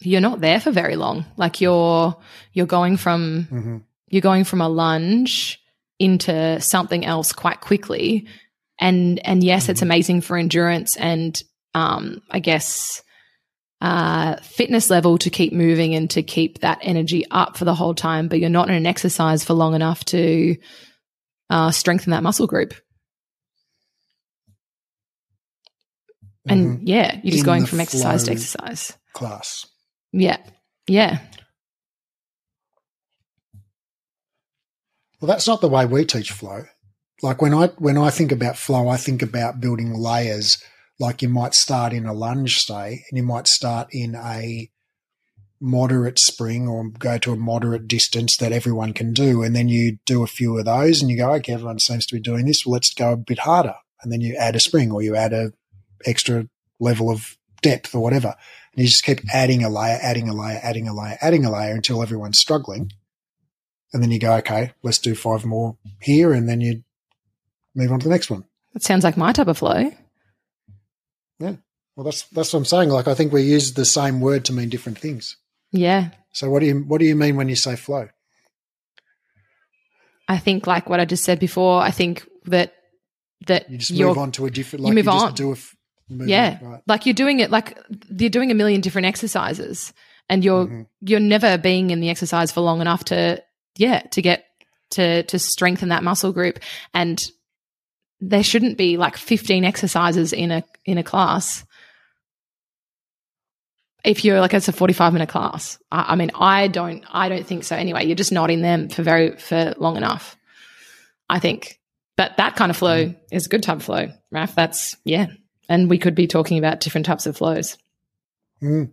you're not there for very long. Like you're you're going from hmm you're going from a lunge into something else quite quickly. And and yes it's Mhm. amazing for endurance and um i guess uh fitness level to keep moving and to keep that energy up for the whole time but you're not in an exercise for long enough to uh strengthen that muscle group. And yeah you're just In going from exercise to exercise. class. yeah. Yeah Well, that's not the way we teach flow. Like when I when I think about flow, I think about building layers. Like you might start in a lunge stay, and you might start in a moderate spring or go to a moderate distance that everyone can do, and then you do a few of those, and you go, okay, everyone seems to be doing this. Well, let's go a bit harder, and then you add a spring or you add a extra level of depth or whatever, and you just keep adding a layer, adding a layer, adding a layer, adding a layer until everyone's struggling and then you go, okay, let's do five more here, and then you move on to the next one. that sounds like my type of flow Yeah. Well, that's that's what I'm saying. Like, I think we use the same word to mean different things. yeah So, what do you what do you mean when you say flow? I think like what I just said before, I think that that You just move on to a different. you Like, move just on. do a f- move yeah, on, right? like you're doing it like you're doing a million different exercises and you're Mhm. you're never being in the exercise for long enough to yeah, to get to to strengthen that muscle group and there shouldn't be like 15 exercises in a in a class. If you're like it's a 45 minute class. I, I mean, I don't I don't think so anyway. You're just not in them for very for long enough. I think. But that kind of flow is a good type of flow, Raf. That's yeah. And we could be talking about different types of flows. Mm.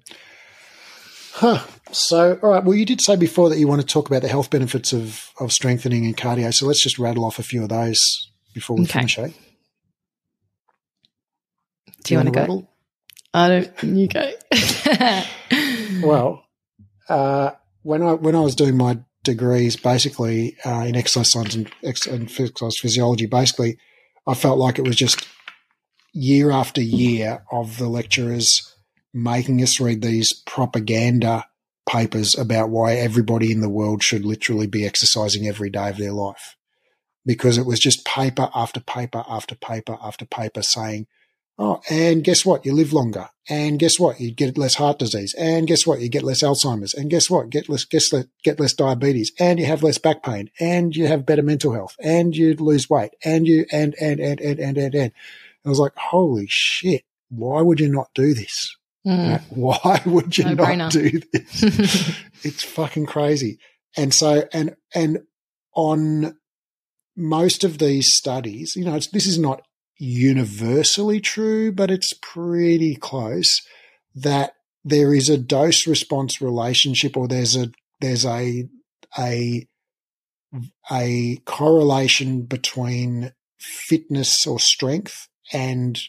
Huh. So, all right. Well, you did say before that you want to talk about the health benefits of of strengthening and cardio. So let's just rattle off a few of those before we Okay. finish. Eh? Do you, want to go? rattle? I don't. You go. <laughs> Well, uh, when I when I was doing my degrees, basically uh, in exercise science and, ex- and exercise physiology, basically, I felt like it was just year after year of the lecturers making us read these propaganda papers about why everybody in the world should literally be exercising every day of their life, because it was just paper after paper after paper after paper saying Oh, and guess what? You live longer. And guess what? You get less heart disease. And guess what? You get less Alzheimer's. And guess what? Get less, guess less, get less diabetes. And you have less back pain. And you have better mental health. And you lose weight. And you, and, and, and, and, and, and, and. I was like, holy shit. Why would you not do this? Mm. <laughs> Why would you No-brainer. not do <laughs> this? it's fucking crazy. And so, and, and on most of these studies, you know, it's, this is not universally true, but it's pretty close that there is a dose response relationship or there's a, there's a, a, a correlation between fitness or strength and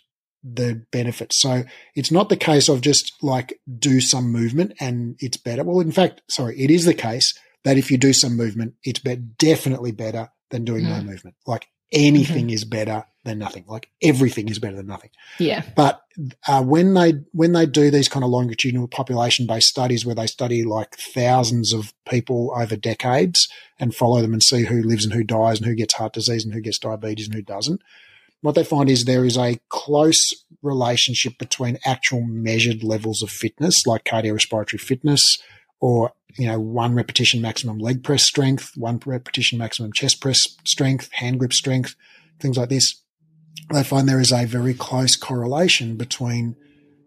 the benefits. So it's not the case of just like do some movement and it's better. Well, in fact, sorry, it is the case that if you do some movement, it's be- definitely better than doing no Mm. movement. Like anything is better than nothing. Like everything is better than nothing. yeah. But uh, when they when they do these kind of longitudinal population based studies where they study like thousands of people over decades and follow them and see who lives and who dies and who gets heart disease and who gets diabetes and who doesn't, what they find is there is a close relationship between actual measured levels of fitness, like cardiorespiratory fitness, or you know one repetition maximum leg press strength, one repetition maximum chest press strength, hand grip strength, things like this they find there is a very close correlation between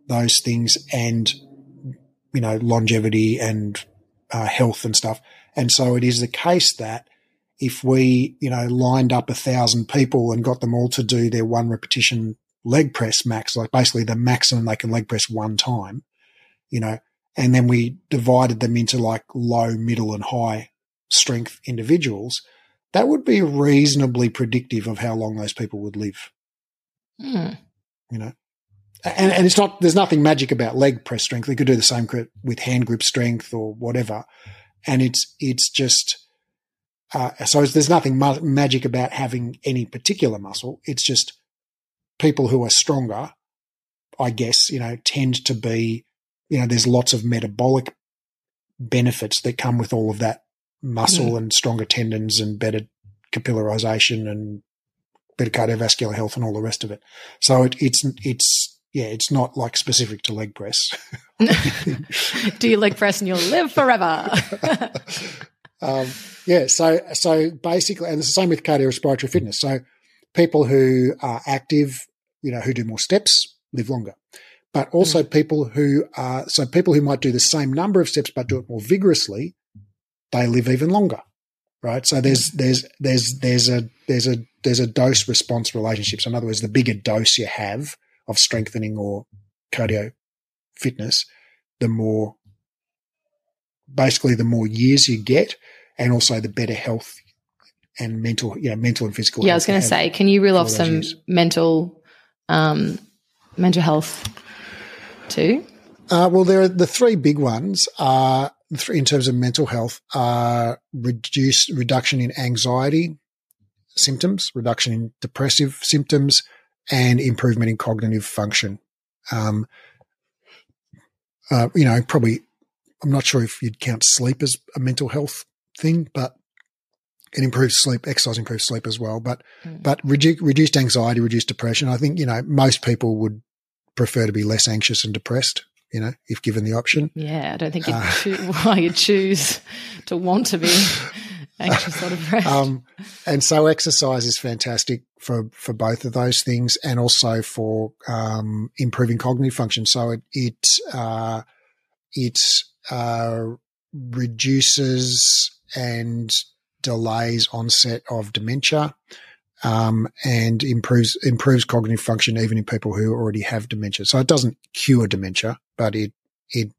those things and you know longevity and uh, health and stuff. And so it is the case that if we you know lined up a thousand people and got them all to do their one repetition leg press max, like basically the maximum they can leg press one time, you know, and then we divided them into like low, middle, and high strength individuals, that would be reasonably predictive of how long those people would live. Mm. You know, and, and it's not there's nothing magic about leg press strength. They could do the same with hand grip strength or whatever, and it's it's just. Uh, so there's nothing ma- magic about having any particular muscle. It's just people who are stronger, I guess, you know, tend to be, you know, there's lots of metabolic benefits that come with all of that muscle mm. and stronger tendons and better capillarization and better cardiovascular health and all the rest of it. So it, it's it's yeah, it's not like specific to leg press. <laughs> Do you leg press and you'll live forever? <laughs> <laughs> um, yeah, so so basically, and it's the same with cardiorespiratory fitness. So people who are active, you know, who do more steps live longer. But also mm. people who are so people who might do the same number of steps but do it more vigorously, they live even longer right? So there's there's there's there's a there's a there's a dose response relationship. So in other words, the bigger dose you have of strengthening or cardio fitness, the more basically the more years you get, and also the better health and mental, you know, mental and physical. Yeah, I was going to say, can you reel off some years. mental um, mental health too? Uh, well, there are the three big ones are in terms of mental health are reduce reduction in anxiety symptoms, reduction in depressive symptoms, and improvement in cognitive function. Um, uh, you know, probably I'm not sure if you'd count sleep as a mental health thing, but it improves sleep. Exercise improves sleep as well, but mm. but redu- reduced anxiety, reduced depression. I think you know most people would prefer to be less anxious and depressed you know, if given the option. Yeah, I don't think you'd uh, <laughs> why you choose to want to be <laughs> anxious or depressed. Um, and so exercise is fantastic for, for both of those things and also for um, improving cognitive function. So it, it, uh, it uh, reduces and delays onset of dementia um, and improves improves cognitive function even in people who already have dementia. So it doesn't cure dementia, but it it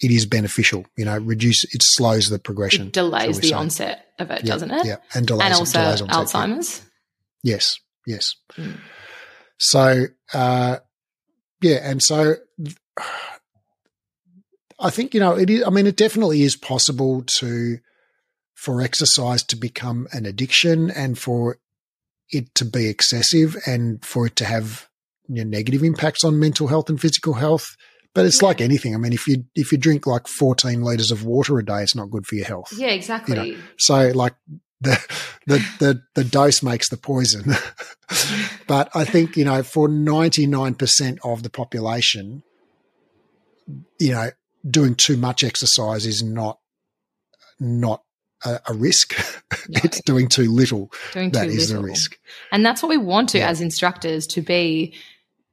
it is beneficial. You know, reduce it slows the progression. It delays the say. onset of it, yeah, doesn't it? Yeah, and delays and also delays Alzheimer's. Yeah. Yes, yes. Mm. So uh, yeah, and so I think you know it is. I mean, it definitely is possible to for exercise to become an addiction and for it to be excessive and for it to have you know, negative impacts on mental health and physical health. But it's yeah. like anything. I mean, if you if you drink like fourteen liters of water a day, it's not good for your health. Yeah, exactly. You know? So like the the the the dose makes the poison. <laughs> but I <laughs> think you know for ninety nine percent of the population, you know, doing too much exercise is not not a, a risk. <laughs> No. it's doing too little. Doing that too is little. a risk. And that's what we want to, yeah. as instructors, to be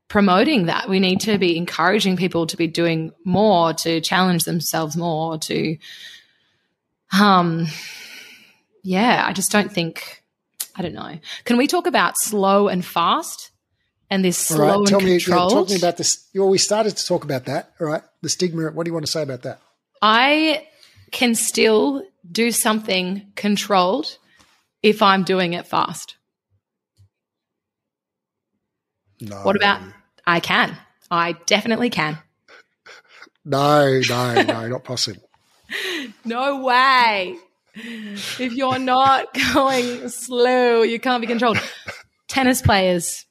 promoting that. We need to be encouraging people to be doing more, to challenge themselves more, to, um, yeah, I just don't think, I don't know. Can we talk about slow and fast? And this slow right, tell and me, controlled. Yeah, talk me about this. Well, we started to talk about that. All right, the stigma. What do you want to say about that? I can still do something controlled if I'm doing it fast. No. What about I can? I definitely can. No, no, no, not possible. <laughs> no way. If you're not <laughs> going slow, you can't be controlled. <laughs> Tennis players,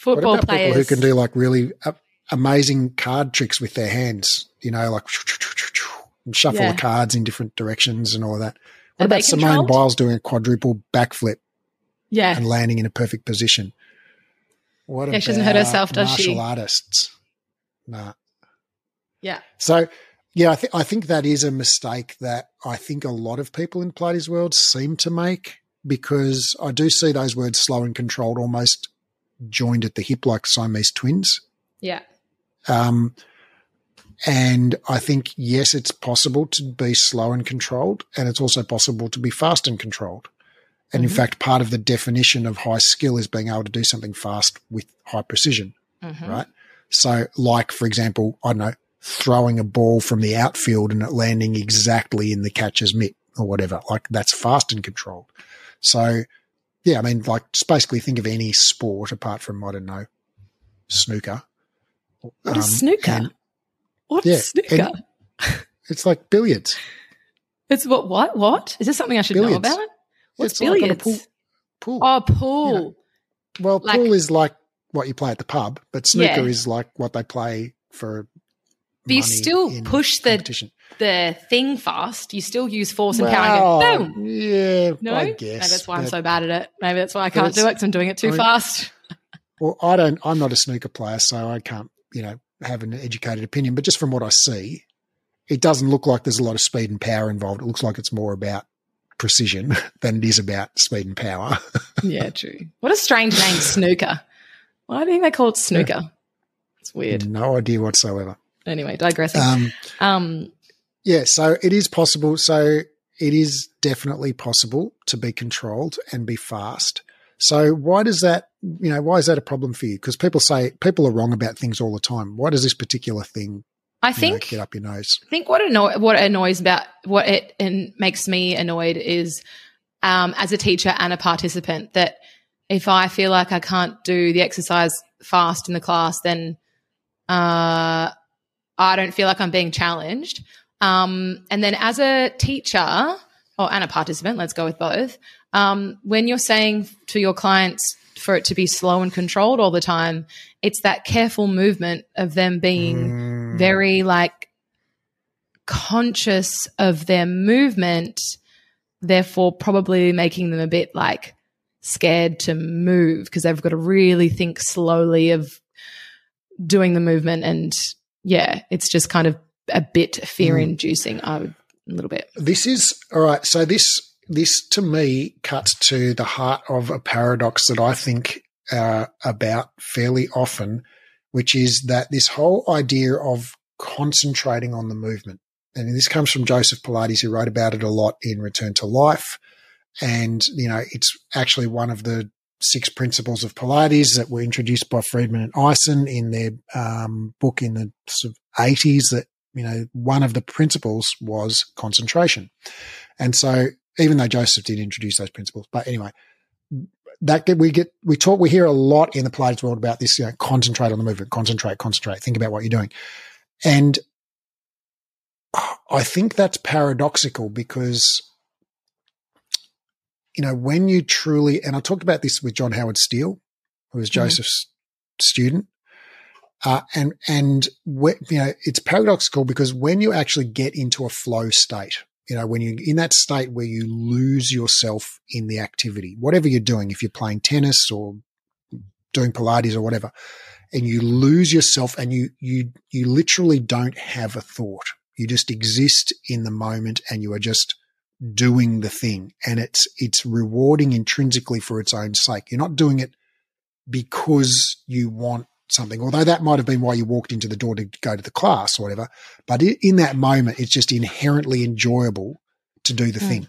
football players, who can do like really uh, amazing card tricks with their hands. You know, like and shuffle yeah. the cards in different directions and all of that. What Are about Simone Biles doing a quadruple backflip? Yeah. And landing in a perfect position. What yeah, she doesn't hurt herself, does martial she? artists. Nah. Yeah. So yeah, I think I think that is a mistake that I think a lot of people in Pilates world seem to make because I do see those words slow and controlled almost joined at the hip like Siamese twins. Yeah. Um, and I think, yes, it's possible to be slow and controlled, and it's also possible to be fast and controlled. And mm-hmm. in fact, part of the definition of high skill is being able to do something fast with high precision, mm-hmm. right? So, like, for example, I don't know, throwing a ball from the outfield and it landing exactly in the catcher's mitt or whatever. Like that's fast and controlled. So yeah, I mean, like just basically think of any sport apart from I don't know snooker. What is um, snooker? And, What's yeah, snooker? It's like billiards. It's what? What? What? Is this something I should billiards. know about? What's it's billiards? Like pool, pool. Oh, pool. You know, well, like, pool is like what you play at the pub, but snooker yeah. is like what they play for. But you still push the the thing fast. You still use force and well, power. And go, boom. Yeah, no, I guess. Maybe that's why I'm so bad at it. Maybe that's why I can't do it because I'm doing it too I mean, fast. <laughs> well, I don't. I'm not a snooker player, so I can't. You know, have an educated opinion. But just from what I see, it doesn't look like there's a lot of speed and power involved. It looks like it's more about precision <laughs> than it is about speed and power. <laughs> yeah, true. What a strange name, snooker. Why do you think they call it snooker? Yeah. It's weird. No idea whatsoever. Anyway, digressing. Um, um, yeah, so it is possible. So it is definitely possible to be controlled and be fast. So why does that, you know, why is that a problem for you? Because people say people are wrong about things all the time. Why does this particular thing I think know, get up your nose. I think what anno- what annoys about what it and makes me annoyed is um, as a teacher and a participant that if I feel like I can't do the exercise fast in the class, then uh, I don't feel like I'm being challenged. Um, and then as a teacher or and a participant, let's go with both. Um, when you're saying to your clients for it to be slow and controlled all the time, it's that careful movement of them being mm. very like conscious of their movement, therefore probably making them a bit like scared to move because they've got to really think slowly of doing the movement and yeah, it's just kind of a bit fear inducing, mm. I would a little bit. This is all right. So this this to me cuts to the heart of a paradox that I think uh, about fairly often, which is that this whole idea of concentrating on the movement. And this comes from Joseph Pilates, who wrote about it a lot in Return to Life. And, you know, it's actually one of the six principles of Pilates that were introduced by Friedman and Eisen in their um, book in the sort of 80s that, you know, one of the principles was concentration. And so even though Joseph did introduce those principles, but anyway, that we get we talk we hear a lot in the Pilates world about this. You know, concentrate on the movement, concentrate, concentrate, think about what you're doing, and I think that's paradoxical because you know when you truly and I talked about this with John Howard Steel, who was mm-hmm. Joseph's student, uh, and and you know it's paradoxical because when you actually get into a flow state, you know, when you're in that state where you lose yourself in the activity, whatever you're doing, if you're playing tennis or doing Pilates or whatever, and you lose yourself and you, you, you literally don't have a thought. You just exist in the moment and you are just doing the thing and it's, it's rewarding intrinsically for its own sake. You're not doing it because you want something, although that might have been why you walked into the door to go to the class or whatever. But in that moment, it's just inherently enjoyable to do the mm. thing.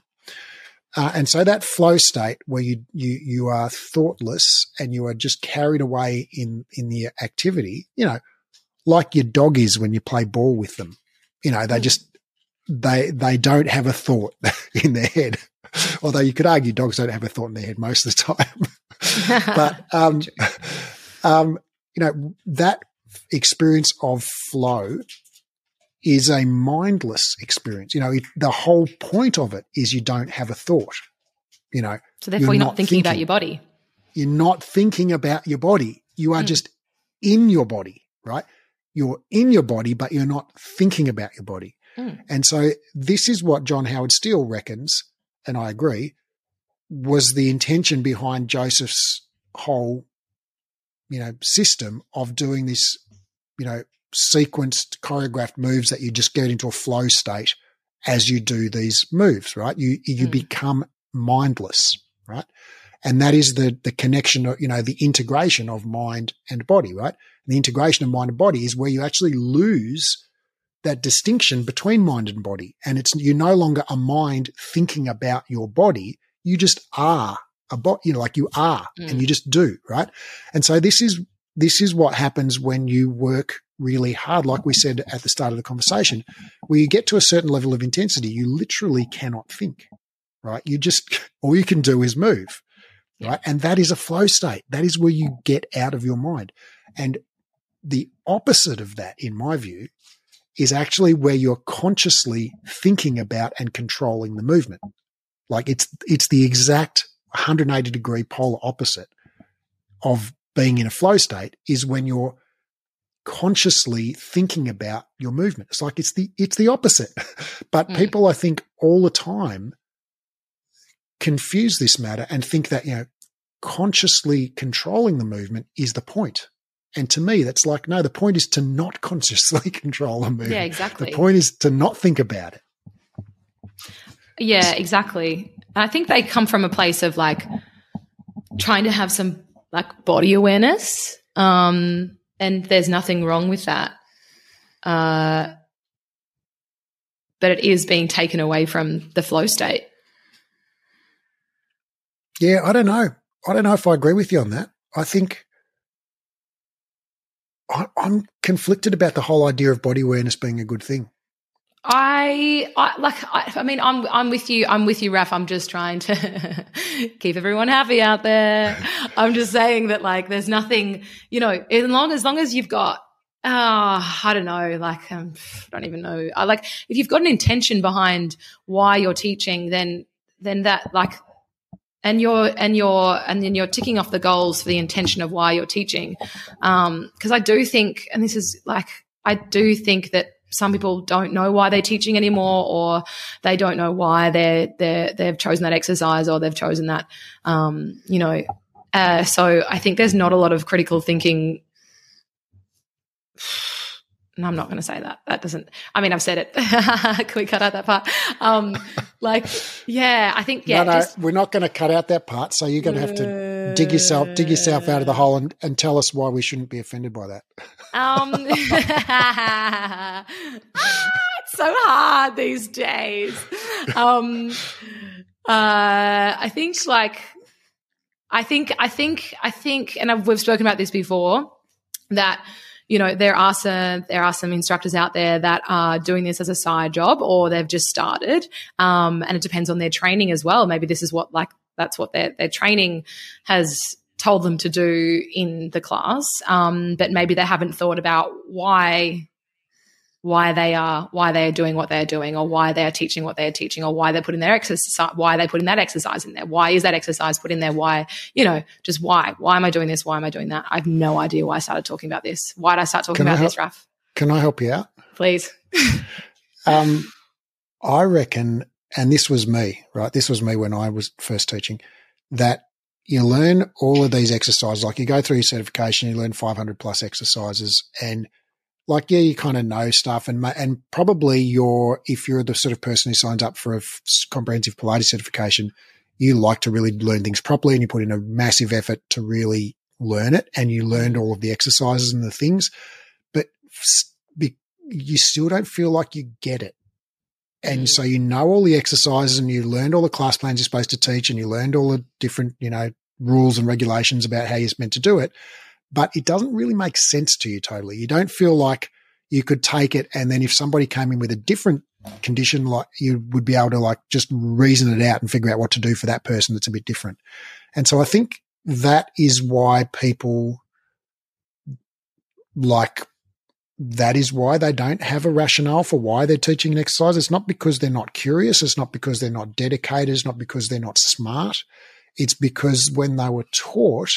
Uh, and so that flow state where you, you, you are thoughtless and you are just carried away in, in the activity, you know, like your dog is when you play ball with them. You know, they mm. just, they, they don't have a thought <laughs> in their head. Although you could argue dogs don't have a thought in their head most of the time. <laughs> but, <laughs> um, um, you know, that experience of flow is a mindless experience. You know, it, the whole point of it is you don't have a thought. You know, so therefore you're, you're not, thinking, thinking, about your body. You're not thinking about your body. You are mm. just in your body, right? You're in your body, but you're not thinking about your body. Mm. And so this is what John Howard Steel reckons, and I agree, was the intention behind Joseph's whole you know, system of doing this, you know, sequenced choreographed moves that you just get into a flow state as you do these moves, right? You you mm. become mindless, right? And that is the the connection, you know, the integration of mind and body, right? And the integration of mind and body is where you actually lose that distinction between mind and body, and it's you're no longer a mind thinking about your body. You just are a bot, you know, like you are mm. and you just do, right? And so this is, this is what happens when you work really hard. Like we said at the start of the conversation, where you get to a certain level of intensity, you literally cannot think, right? You just, <laughs> all you can do is move, right? And that is a flow state. That is where you get out of your mind. And the opposite of that, in my view, is actually where you're consciously thinking about and controlling the movement. Like it's, it's the exact 180 degree polar opposite of being in a flow state is when you're consciously thinking about your movement. It's like it's the it's the opposite. <laughs> but mm. people I think all the time confuse this matter and think that, you know, consciously controlling the movement is the point. And to me, that's like, no, the point is to not consciously <laughs> control the movement. Yeah, exactly. The point is to not think about it. Yeah, exactly. And I think they come from a place of like trying to have some like body awareness. Um, and there's nothing wrong with that. Uh, but it is being taken away from the flow state. Yeah, I don't know. I don't know if I agree with you on that. I think I, am conflicted about the whole idea of body awareness being a good thing. I, I like. I, I, mean, I'm I'm with you. I'm with you, Raf. I'm just trying to <laughs> keep everyone happy out there. <laughs> I'm just saying that, like, there's nothing. You know, as long as long as you've got, uh, I don't know, like, um, I don't even know. I like if you've got an intention behind why you're teaching, then then that like and you're and you're and then you're ticking off the goals for the intention of why you're teaching um because i do think and this is like i do think that some people don't know why they're teaching anymore, or they don't know why they're they they've chosen that exercise or they've chosen that. Um, you know, uh, so I think there's not a lot of critical thinking. No, I'm not going to say that. That doesn't. I mean, I've said it. <laughs> Can we cut out that part? Um, like, yeah, I think yeah. No, no, just, we're not going to cut out that part. So you're going to have to dig yourself dig yourself out of the hole and, and tell us why we shouldn't be offended by that. Um, <laughs> ah, it's so hard these days. Um, uh, I think like, I think, I think, I think, and I've, we've spoken about this before that you know there are some there are some instructors out there that are doing this as a side job or they've just started. Um, and it depends on their training as well. Maybe this is what like that's what their their training has told them to do in the class, um, but maybe they haven't thought about why why they are why they are doing what they're doing or why they are teaching what they're teaching or why they're putting their exercise why they putting that exercise in there. Why is that exercise put in there? Why you know just why? Why am i doing this? Why am i doing that? I have no idea why i started talking about this. Why did i start talking can about help, this raf can i help you out? Please. <laughs> Um i reckon and this was me right? This was me when i was first teaching that you learn all of these exercises. Like you go through your certification, you learn 500 plus exercises, and like yeah, you kind of know stuff, and and probably you're if you're the sort of person who signs up for a comprehensive Pilates certification, you like to really learn things properly, and you put in a massive effort to really learn it, and you learned all of the exercises and the things, but you still don't feel like you get it. And mm. so you know all the exercises and you learned all the class plans you're supposed to teach and you learned all the different, you know, rules and regulations about how you're meant to do it. But it doesn't really make sense to you totally. You don't feel like you could take it and then if somebody came in with a different condition, like you would be able to like just reason it out and figure out what to do for that person that's a bit different. And so I think that is why people like that is why they don't have a rationale for why they're teaching an exercise. It's not because they're not curious. It's not because they're not dedicated. It's not because they're not smart. It's because when they were taught,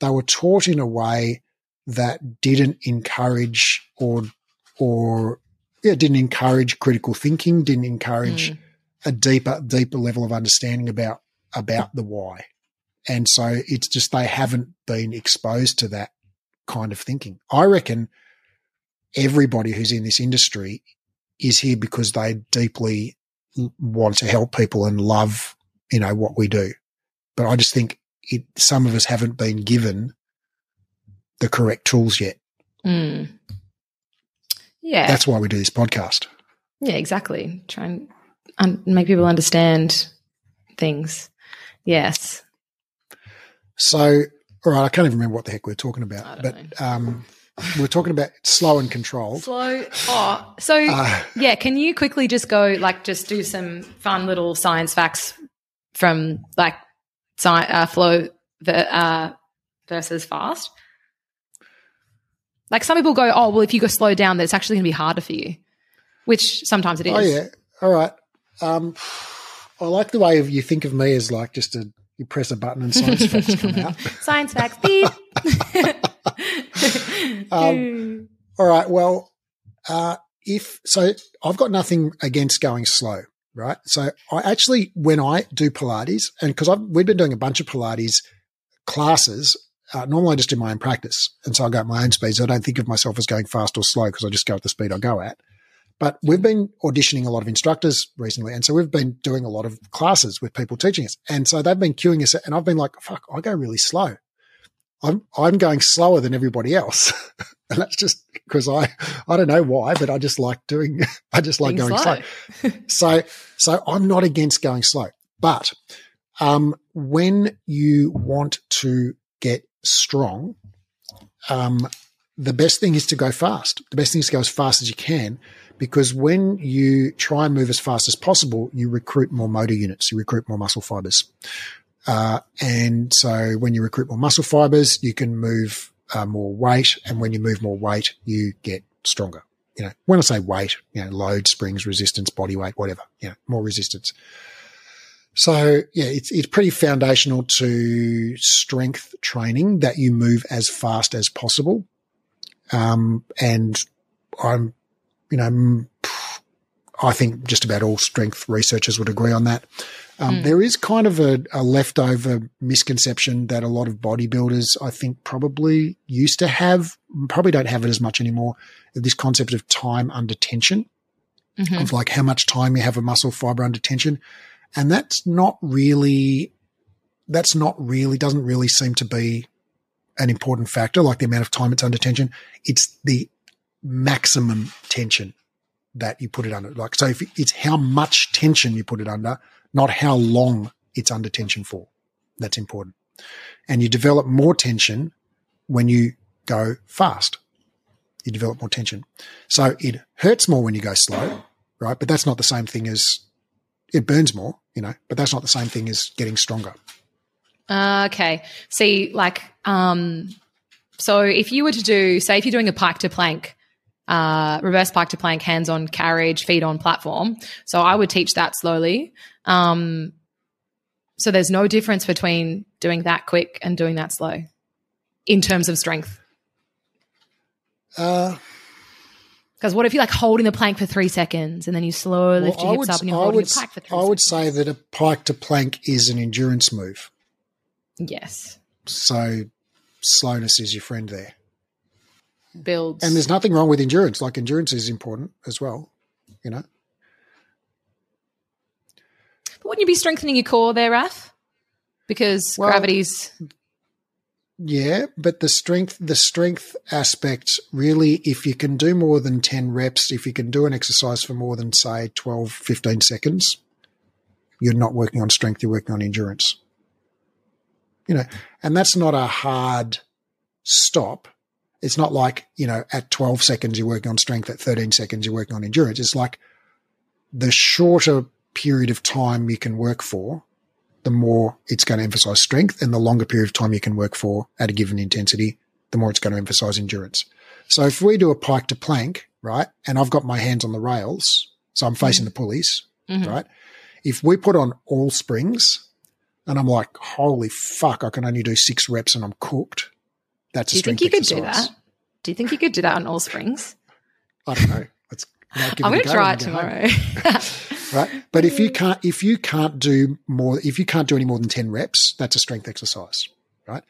they were taught in a way that didn't encourage or, or, yeah, didn't encourage critical thinking, didn't encourage mm. a deeper, deeper level of understanding about, about the why. And so it's just they haven't been exposed to that kind of thinking. I reckon – everybody who's in this industry is here because they deeply want to help people and love, you know, what we do. But I just think it, some of us haven't been given the correct tools yet. Mm. Yeah. That's why we do this podcast. Yeah, exactly. Try and un- make people understand things. Yes. So, all right, I can't even remember what the heck we're talking about, but um, we're talking about slow and controlled. Slow. Oh, so Uh, yeah. Can you quickly just go like just do some fun little science facts from like uh, flow uh, versus fast? Like some people go, oh well, if you go slow down, then it's actually going to be harder for you, which sometimes it is. Oh yeah. All right. Um, I like the way you think of me as like just a you press a button and science <laughs> facts come out. Science facts. Beep. <laughs> Um, <laughs> All right. Well, uh, if so, I've got nothing against going slow, right? So I actually, when I do Pilates, and because we've been doing a bunch of Pilates classes. Uh, normally, I just do my own practice, and so I go at my own speed. So I don't think of myself as going fast or slow because I just go at the speed I go at. But we've been auditioning a lot of instructors recently, and so we've been doing a lot of classes with people teaching us, and so they've been queuing us, and I've been like, "Fuck, I go really slow." I'm I'm going slower than everybody else, <laughs> and that's just because I I don't know why, but I just like doing <laughs> I just like Being going slow. slow. So so I'm not against going slow, but um, when you want to get strong, um, the best thing is to go fast. The best thing is to go as fast as you can, because when you try and move as fast as possible, you recruit more motor units, you recruit more muscle fibers. Uh, and so when you recruit more muscle fibers, you can move uh, more weight. And when you move more weight, you get stronger. You know, when I say weight, you know, load, springs, resistance, body weight, whatever, you know, more resistance. So yeah, it's, it's pretty foundational to strength training that you move as fast as possible. Um, and I'm, you know, I think just about all strength researchers would agree on that. Um, There is kind of a, a leftover misconception that a lot of bodybuilders, I think, probably used to have, probably don't have it as much anymore. This concept of time under tension, Mhm. of like how much time you have a muscle fiber under tension. And that's not really, that's not really, doesn't really seem to be an important factor, like the amount of time it's under tension. It's the maximum tension that you put it under. Like, so if it's how much tension you put it under, not how long it's under tension for. That's important. And you develop more tension when you go fast. You develop more tension. So it hurts more when you go slow, right? But that's not the same thing as it burns more, you know, but that's not the same thing as getting stronger. Uh, okay. See, like, um, so if you were to do, say, if you're doing a pike to plank, uh, reverse pike to plank, hands on carriage, feet on platform. So I would teach that slowly. Um, so there's no difference between doing that quick and doing that slow in terms of strength. Uh, Because what if you're like holding the plank for three seconds and then you slowly lift your hips up and you're I holding would, the pike for three I would seconds? say that a pike to plank is an endurance move. yes, So slowness is your friend there. Builds. And there's nothing wrong with endurance. Like endurance is important as well, you know? But wouldn't you be strengthening your core there, Raf? Because Well- gravity's Yeah, but the strength, the strength aspect really, if you can do more than 10 reps, if you can do an exercise for more than say 12, 15 seconds, you're not working on strength, you're working on endurance. You know, and that's not a hard stop. It's not like, you know, at 12 seconds you're working on strength, at 13 seconds you're working on endurance. It's like the shorter period of time you can work for, the more it's going to emphasize strength, and the longer period of time you can work for at a given intensity, the more it's going to emphasize endurance. So if we do a pike to plank, right, and I've got my hands on the rails, so I'm facing the pulleys, Mhm. right? If we put on all springs, and I'm like, holy fuck, I can only do six reps and I'm cooked. That's Do a you think you could do that? Do you think you could do that on all springs? I don't know. Let's I'm going to try it we go home. tomorrow. <laughs> right? But if you can't, if you can't do more, if you can't do any more than 10 reps, that's a strength exercise, right?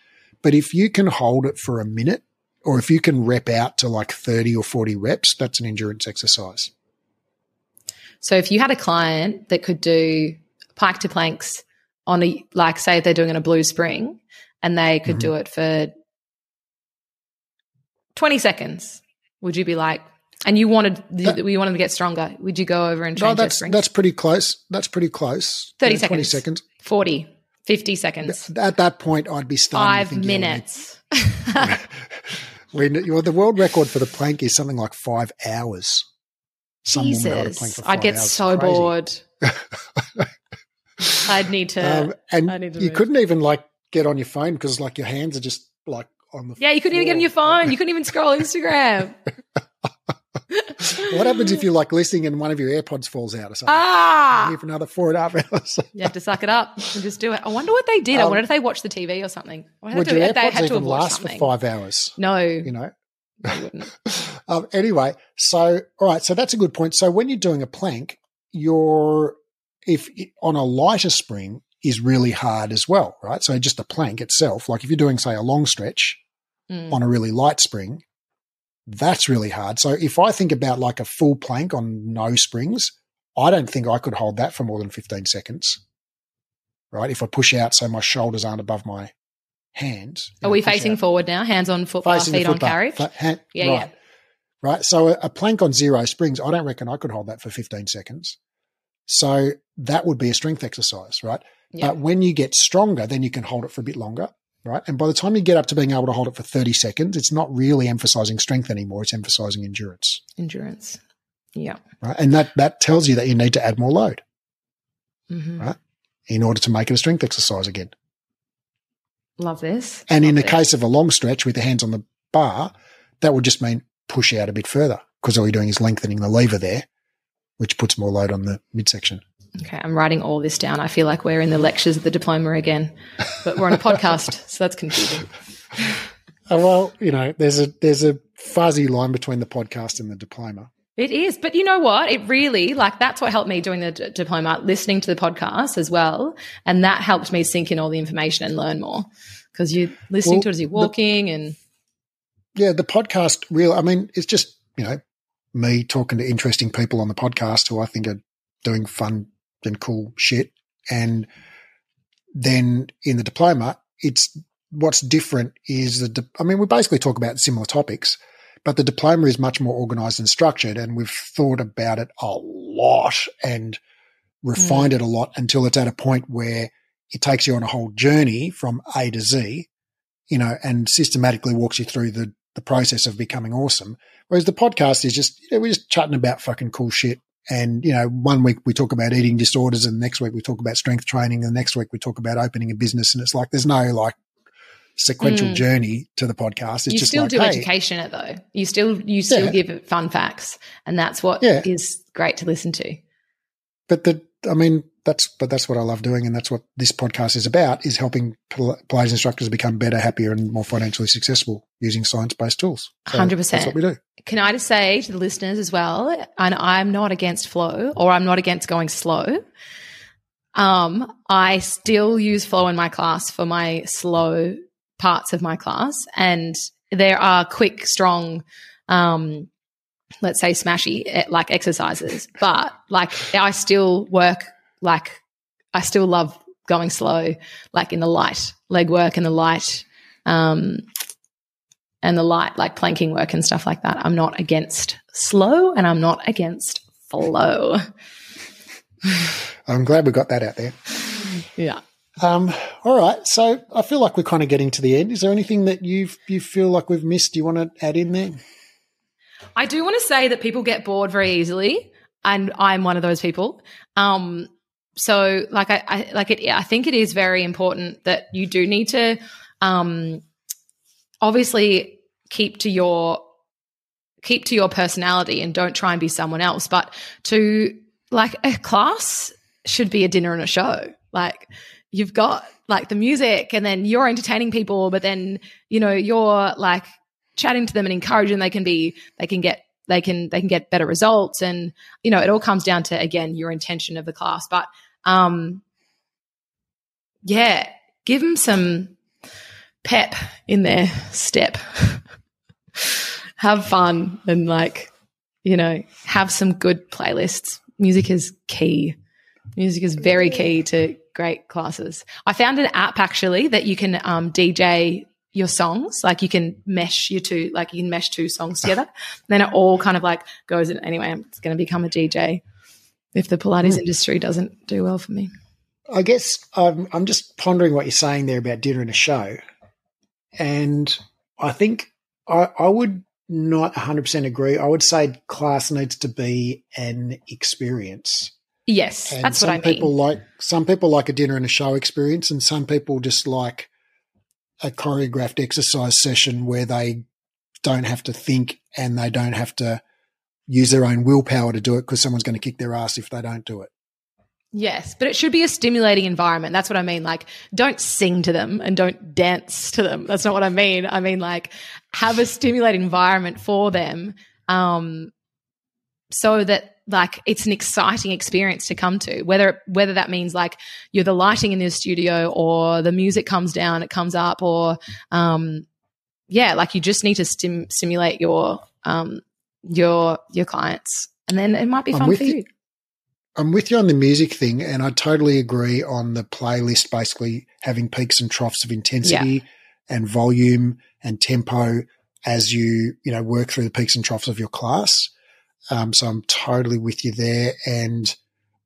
But if you can hold it for a minute or if you can rep out to like 30 or 40 reps, that's an endurance exercise. so if you had a client that could do pike to planks on a, like, say they're doing it on a blue spring and they could Mhm. do it for 20 seconds, would you be like, and you wanted, That- you wanted to get stronger, would you go over and No, change your that's, that's pretty close. That's pretty close. 30 Yeah, 20 seconds. seconds. 40, 50 seconds, At that point, I'd be starting five we minutes. <laughs> when well, the world record for the plank is something like five hours. Some Jesus, I'd get so bored. <laughs> I'd need to. Um, and need to you move. couldn't even like get on your phone because like your hands are just like on the. Yeah, you couldn't floor. even get on your phone. You couldn't even scroll <laughs> Instagram. what happens if you're like listening and one of your AirPods falls out or something? Ah, here for another four and a half hours. you have to suck it up and just do it. I wonder what they did. Um, I wonder if they watched the TV or something. Would your AirPods even last something. for five hours? No, you know. <laughs> um, anyway, so all right, so that's a good point. So when you're doing a plank, you're if on a lighter spring is really hard as well, right? So just the plank itself, like if you're doing say a long stretch mm. on a really light spring, that's really hard. So if I think about like a full plank on no springs, I don't think I could hold that for more than 15 seconds. Right? If I push out so my shoulders aren't above my hands. Are we facing out, forward now? Hands on feet on carriage? hand, yeah, right. yeah. Right. So a, a plank on zero springs, I don't reckon I could hold that for 15 seconds. So that would be a strength exercise, right? Yeah. But when you get stronger, then you can hold it for a bit longer right? And by the time you get up to being able to hold it for 30 seconds, it's not really emphasizing strength anymore. It's emphasizing endurance. Endurance. Yeah. Right. And that, that tells you that you need to add more load, mm-hmm. right? In order to make it a strength exercise again. Love this. And Love in the this. case of a long stretch with the hands on the bar, that would just mean push out a bit further because all you're doing is lengthening the lever there, which puts more load on the midsection. Okay, I'm writing all this down. I feel like we're in the lectures of the diploma again, but we're on a podcast, so that's confusing. <laughs> Uh, well, you know, there's a there's a fuzzy line between the podcast and the diploma. It is, but you know what? It really like that's what helped me doing the d- diploma, listening to the podcast as well, and that helped me sink in all the information and learn more because you're listening well, to it as you're walking the, and yeah, the podcast. Real, I mean, it's just you know me talking to interesting people on the podcast who I think are doing fun and cool shit. And then in the diploma, it's what's different is the, di- I mean, we basically talk about similar topics, but the diploma is much more organized and structured. And we've thought about it a lot and refined mm. it a lot until it's at a point where it takes you on a whole journey from A to Z, you know, and systematically walks you through the, the process of becoming awesome. Whereas the podcast is just, you know, we're just chatting about fucking cool shit and, you know, one week we talk about eating disorders and the next week we talk about strength training and the next week we talk about opening a business. And it's like, there's no like sequential mm. journey to the podcast. It's you just still like, do hey, education it though. You still, you still yeah. give fun facts and that's what yeah. is great to listen to. But the, I mean, that's, but that's what I love doing. And that's what this podcast is about is helping Pilates instructors become better, happier and more financially successful using science-based tools. So 100%. That's what we do can I just say to the listeners as well, and I'm not against flow or I'm not against going slow. Um, I still use flow in my class for my slow parts of my class, and there are quick, strong, um, let's say smashy eh, like exercises, but like I still work like I still love going slow, like in the light leg work and the light um, and the light, like planking work and stuff like that. I'm not against slow and I'm not against flow. I'm glad we got that out there. Yeah. Um, all right. So I feel like we're kind of getting to the end. Is there anything that you've you feel like we've missed? You want to add in there? I do want to say that people get bored very easily, and I'm one of those people. Um, so like I, I like it. I think it is very important that you do need to um, obviously keep to your keep to your personality and don't try and be someone else but to like a class should be a dinner and a show like you've got like the music and then you're entertaining people but then you know you're like chatting to them and encouraging they can be they can get they can they can get better results and you know it all comes down to again your intention of the class but um yeah give them some pep in their step. <laughs> have fun and like, you know, have some good playlists. Music is key. Music is very key to great classes. I found an app actually that you can um, DJ your songs. Like you can mesh your two, like you can mesh two songs together. <laughs> then it all kind of like goes in. Anyway, I'm going to become a DJ if the Pilates mm. industry doesn't do well for me. I guess um, I'm just pondering what you're saying there about dinner and a show. And I think I, I would not 100% agree. I would say class needs to be an experience. Yes, And that's what I mean. people like some people like a dinner and a show experience, and some people just like a choreographed exercise session where they don't have to think and they don't have to use their own willpower to do it because someone's going to kick their ass if they don't do it. Yes, but it should be a stimulating environment. That's what I mean. Like, don't sing to them and don't dance to them. That's not what I mean. I mean, like, have a stimulating environment for them um, so that, like, it's an exciting experience to come to. Whether whether that means like you're the lighting in the studio or the music comes down, it comes up, or um, yeah, like you just need to stim- stimulate your um, your your clients, and then it might be fun for you. you. I'm with you on the music thing, and I totally agree on the playlist basically having peaks and troughs of intensity and volume and tempo as you you know work through the peaks and troughs of your class. Um, so I'm totally with you there, and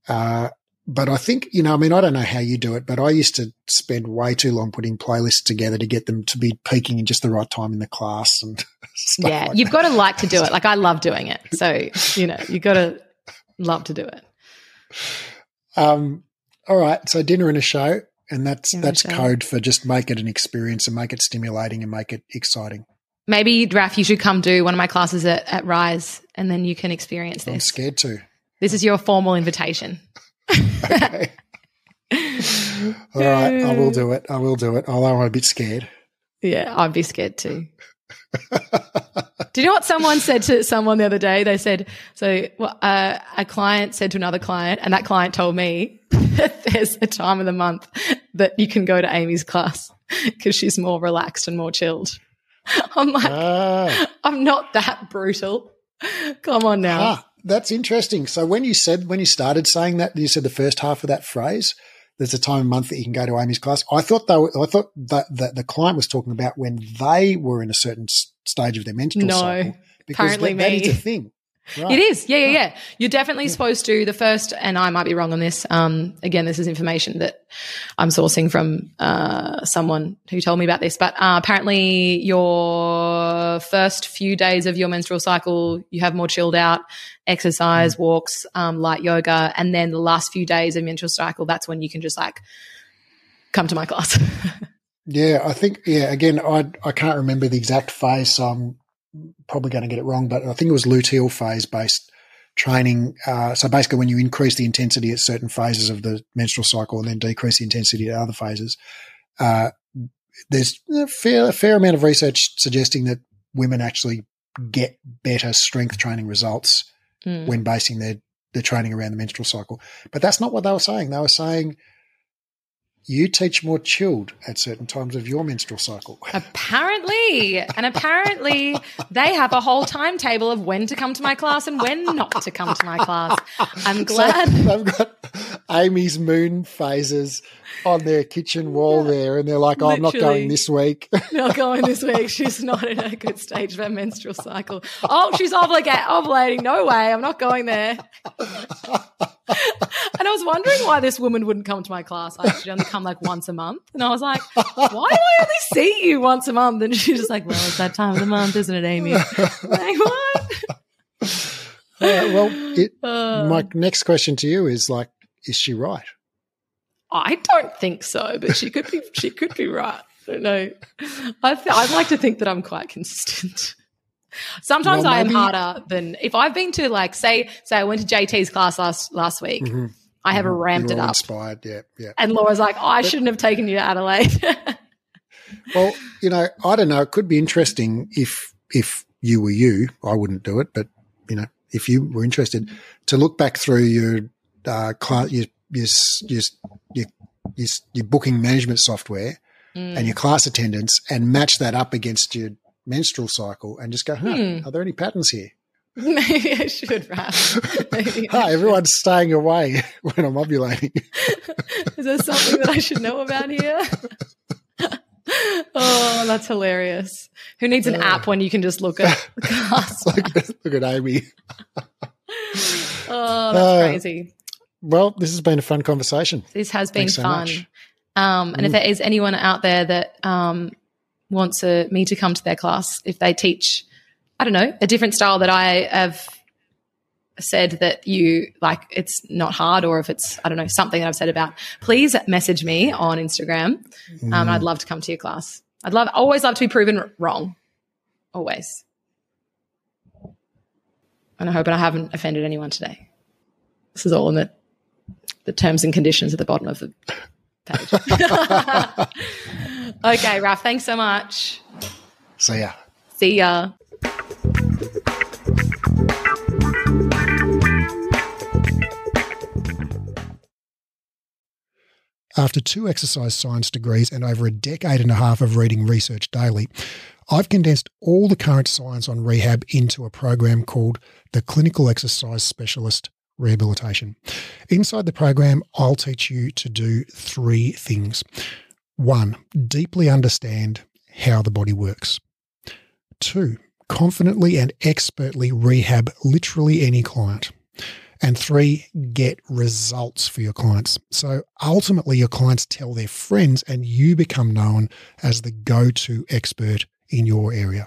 uh, but I think you know, I mean, I don't know how you do it, but I used to spend way too long putting playlists together to get them to be peaking in just the right time in the class and <laughs> stuff yeah, like you've that. got to like to do it. Like I love doing it. So, <laughs> you know, you've got to love to do it. Um, all right, so dinner and a show, and that's Dinner that's code for just make it an experience and make it stimulating and make it exciting. Maybe, Raf, you should come do one of my classes at, at Rise and then you can experience this. I'm scared to. This is your formal invitation. <laughs> Okay. all right, I will do it. I will do it. Although I'm a bit scared. Yeah, I'd be scared too. Do you know what someone said to someone the other day? They said, so well, uh, a client said to another client, and that client told me that <laughs> there's a time of the month that you can go to Amy's class because she's more relaxed and more chilled. <laughs> I'm like, Ah, I'm not that brutal. Come on now. ah, that's interesting. So when you said when you started saying that, you said the first half of that phrase. There's a time of month that you can go to Amy's class. I thought they were, I thought that, that the client was talking about when they were in a certain stage of their menstrual No, cycle. Because apparently that, that is a thing. Right. It is. Yeah, yeah, yeah. You're definitely supposed to. The first, and I might be wrong on this. Um, again, this is information that I'm sourcing from uh, someone who told me about this. But uh, apparently, your first few days of your menstrual cycle, you have more chilled out exercise, walks, um, light yoga. And then the last few days of menstrual cycle, that's when you can just like come to my class. <laughs> Yeah, I think yeah. Again, I I can't remember the exact phase, so I'm probably going to get it wrong. But I think it was luteal phase based training. Uh, so basically, when you increase the intensity at certain phases of the menstrual cycle and then decrease the intensity at other phases, uh, there's a fair a fair amount of research suggesting that women actually get better strength training results Mm. when basing their their training around the menstrual cycle. But that's not what they were saying. They were saying you teach more chilled at certain times of your menstrual cycle. <laughs> Apparently, and apparently, they have a whole timetable of when to come to my class and when not to come to my class. I'm glad. So they've got Amy's moon phases on their kitchen wall there, and they're like, oh, I'm not going this week. <laughs> not going this week. She's not in a good stage of her menstrual cycle. Oh, she's obliga- ovulating. No way. I'm not going there. And I was wondering why this woman wouldn't come to my class. Like she'd only come like once a month. And I was like, why do I only see you once a month? And she's just like, well, it's that time of the month, isn't it, Amy? Like, what? <laughs> Uh, well, it, Uh, my next question to you is like, is she right? I don't think so, but she could be. She could be right. I don't know. I th- I'd like to think that I'm quite consistent. Sometimes Well, I am harder than if I've been to like say say I went to JT's class last last week. Mhm. I have Mhm. ramped You're it up, Inspired, yeah, yeah. and Laura's like, oh, "I shouldn't have taken you to Adelaide." <laughs> Well, you know, I don't know. It could be interesting if if you were you. I wouldn't do it, but you know, if you were interested, to look back through your uh, class, your your your your, your, your booking management software Mm. and your class attendance, and match that up against your menstrual cycle, and just go, huh, Hmm. are there any patterns here? <laughs> Maybe I should, I <laughs> Hi, everyone's staying away <laughs> when I'm ovulating. Is there something that I should know about here? oh, that's hilarious. Who needs an Uh. app when you can just look at look, at, look at Amy. Oh, that's Uh, crazy. Well, this has been a fun conversation. This has been Thanks fun. Um, and if Mm. there is anyone out there that um, want to, me to come to their class, if they teach, I don't know, a different style that I have said that you like it's not hard or if it's i don't know something that i've said about please message me on instagram. Um, i'd love to come to your class. I'd love always love to be proven wrong. Always. And i hope and i haven't offended anyone today. This is all in the the terms and conditions at the bottom of the page. <laughs> Okay raf thanks so much. See ya. See ya. After two exercise science degrees and over a decade and a half of reading research daily, I've condensed all the current science on rehab into a program called the Clinical Exercise Specialist Rehabilitation. Inside the program, I'll teach you to do three things. One, deeply understand how the body works. Two, confidently and expertly rehab literally any client. And three, get results for your clients. So ultimately, your clients tell their friends, and you become known as the go to expert in your area.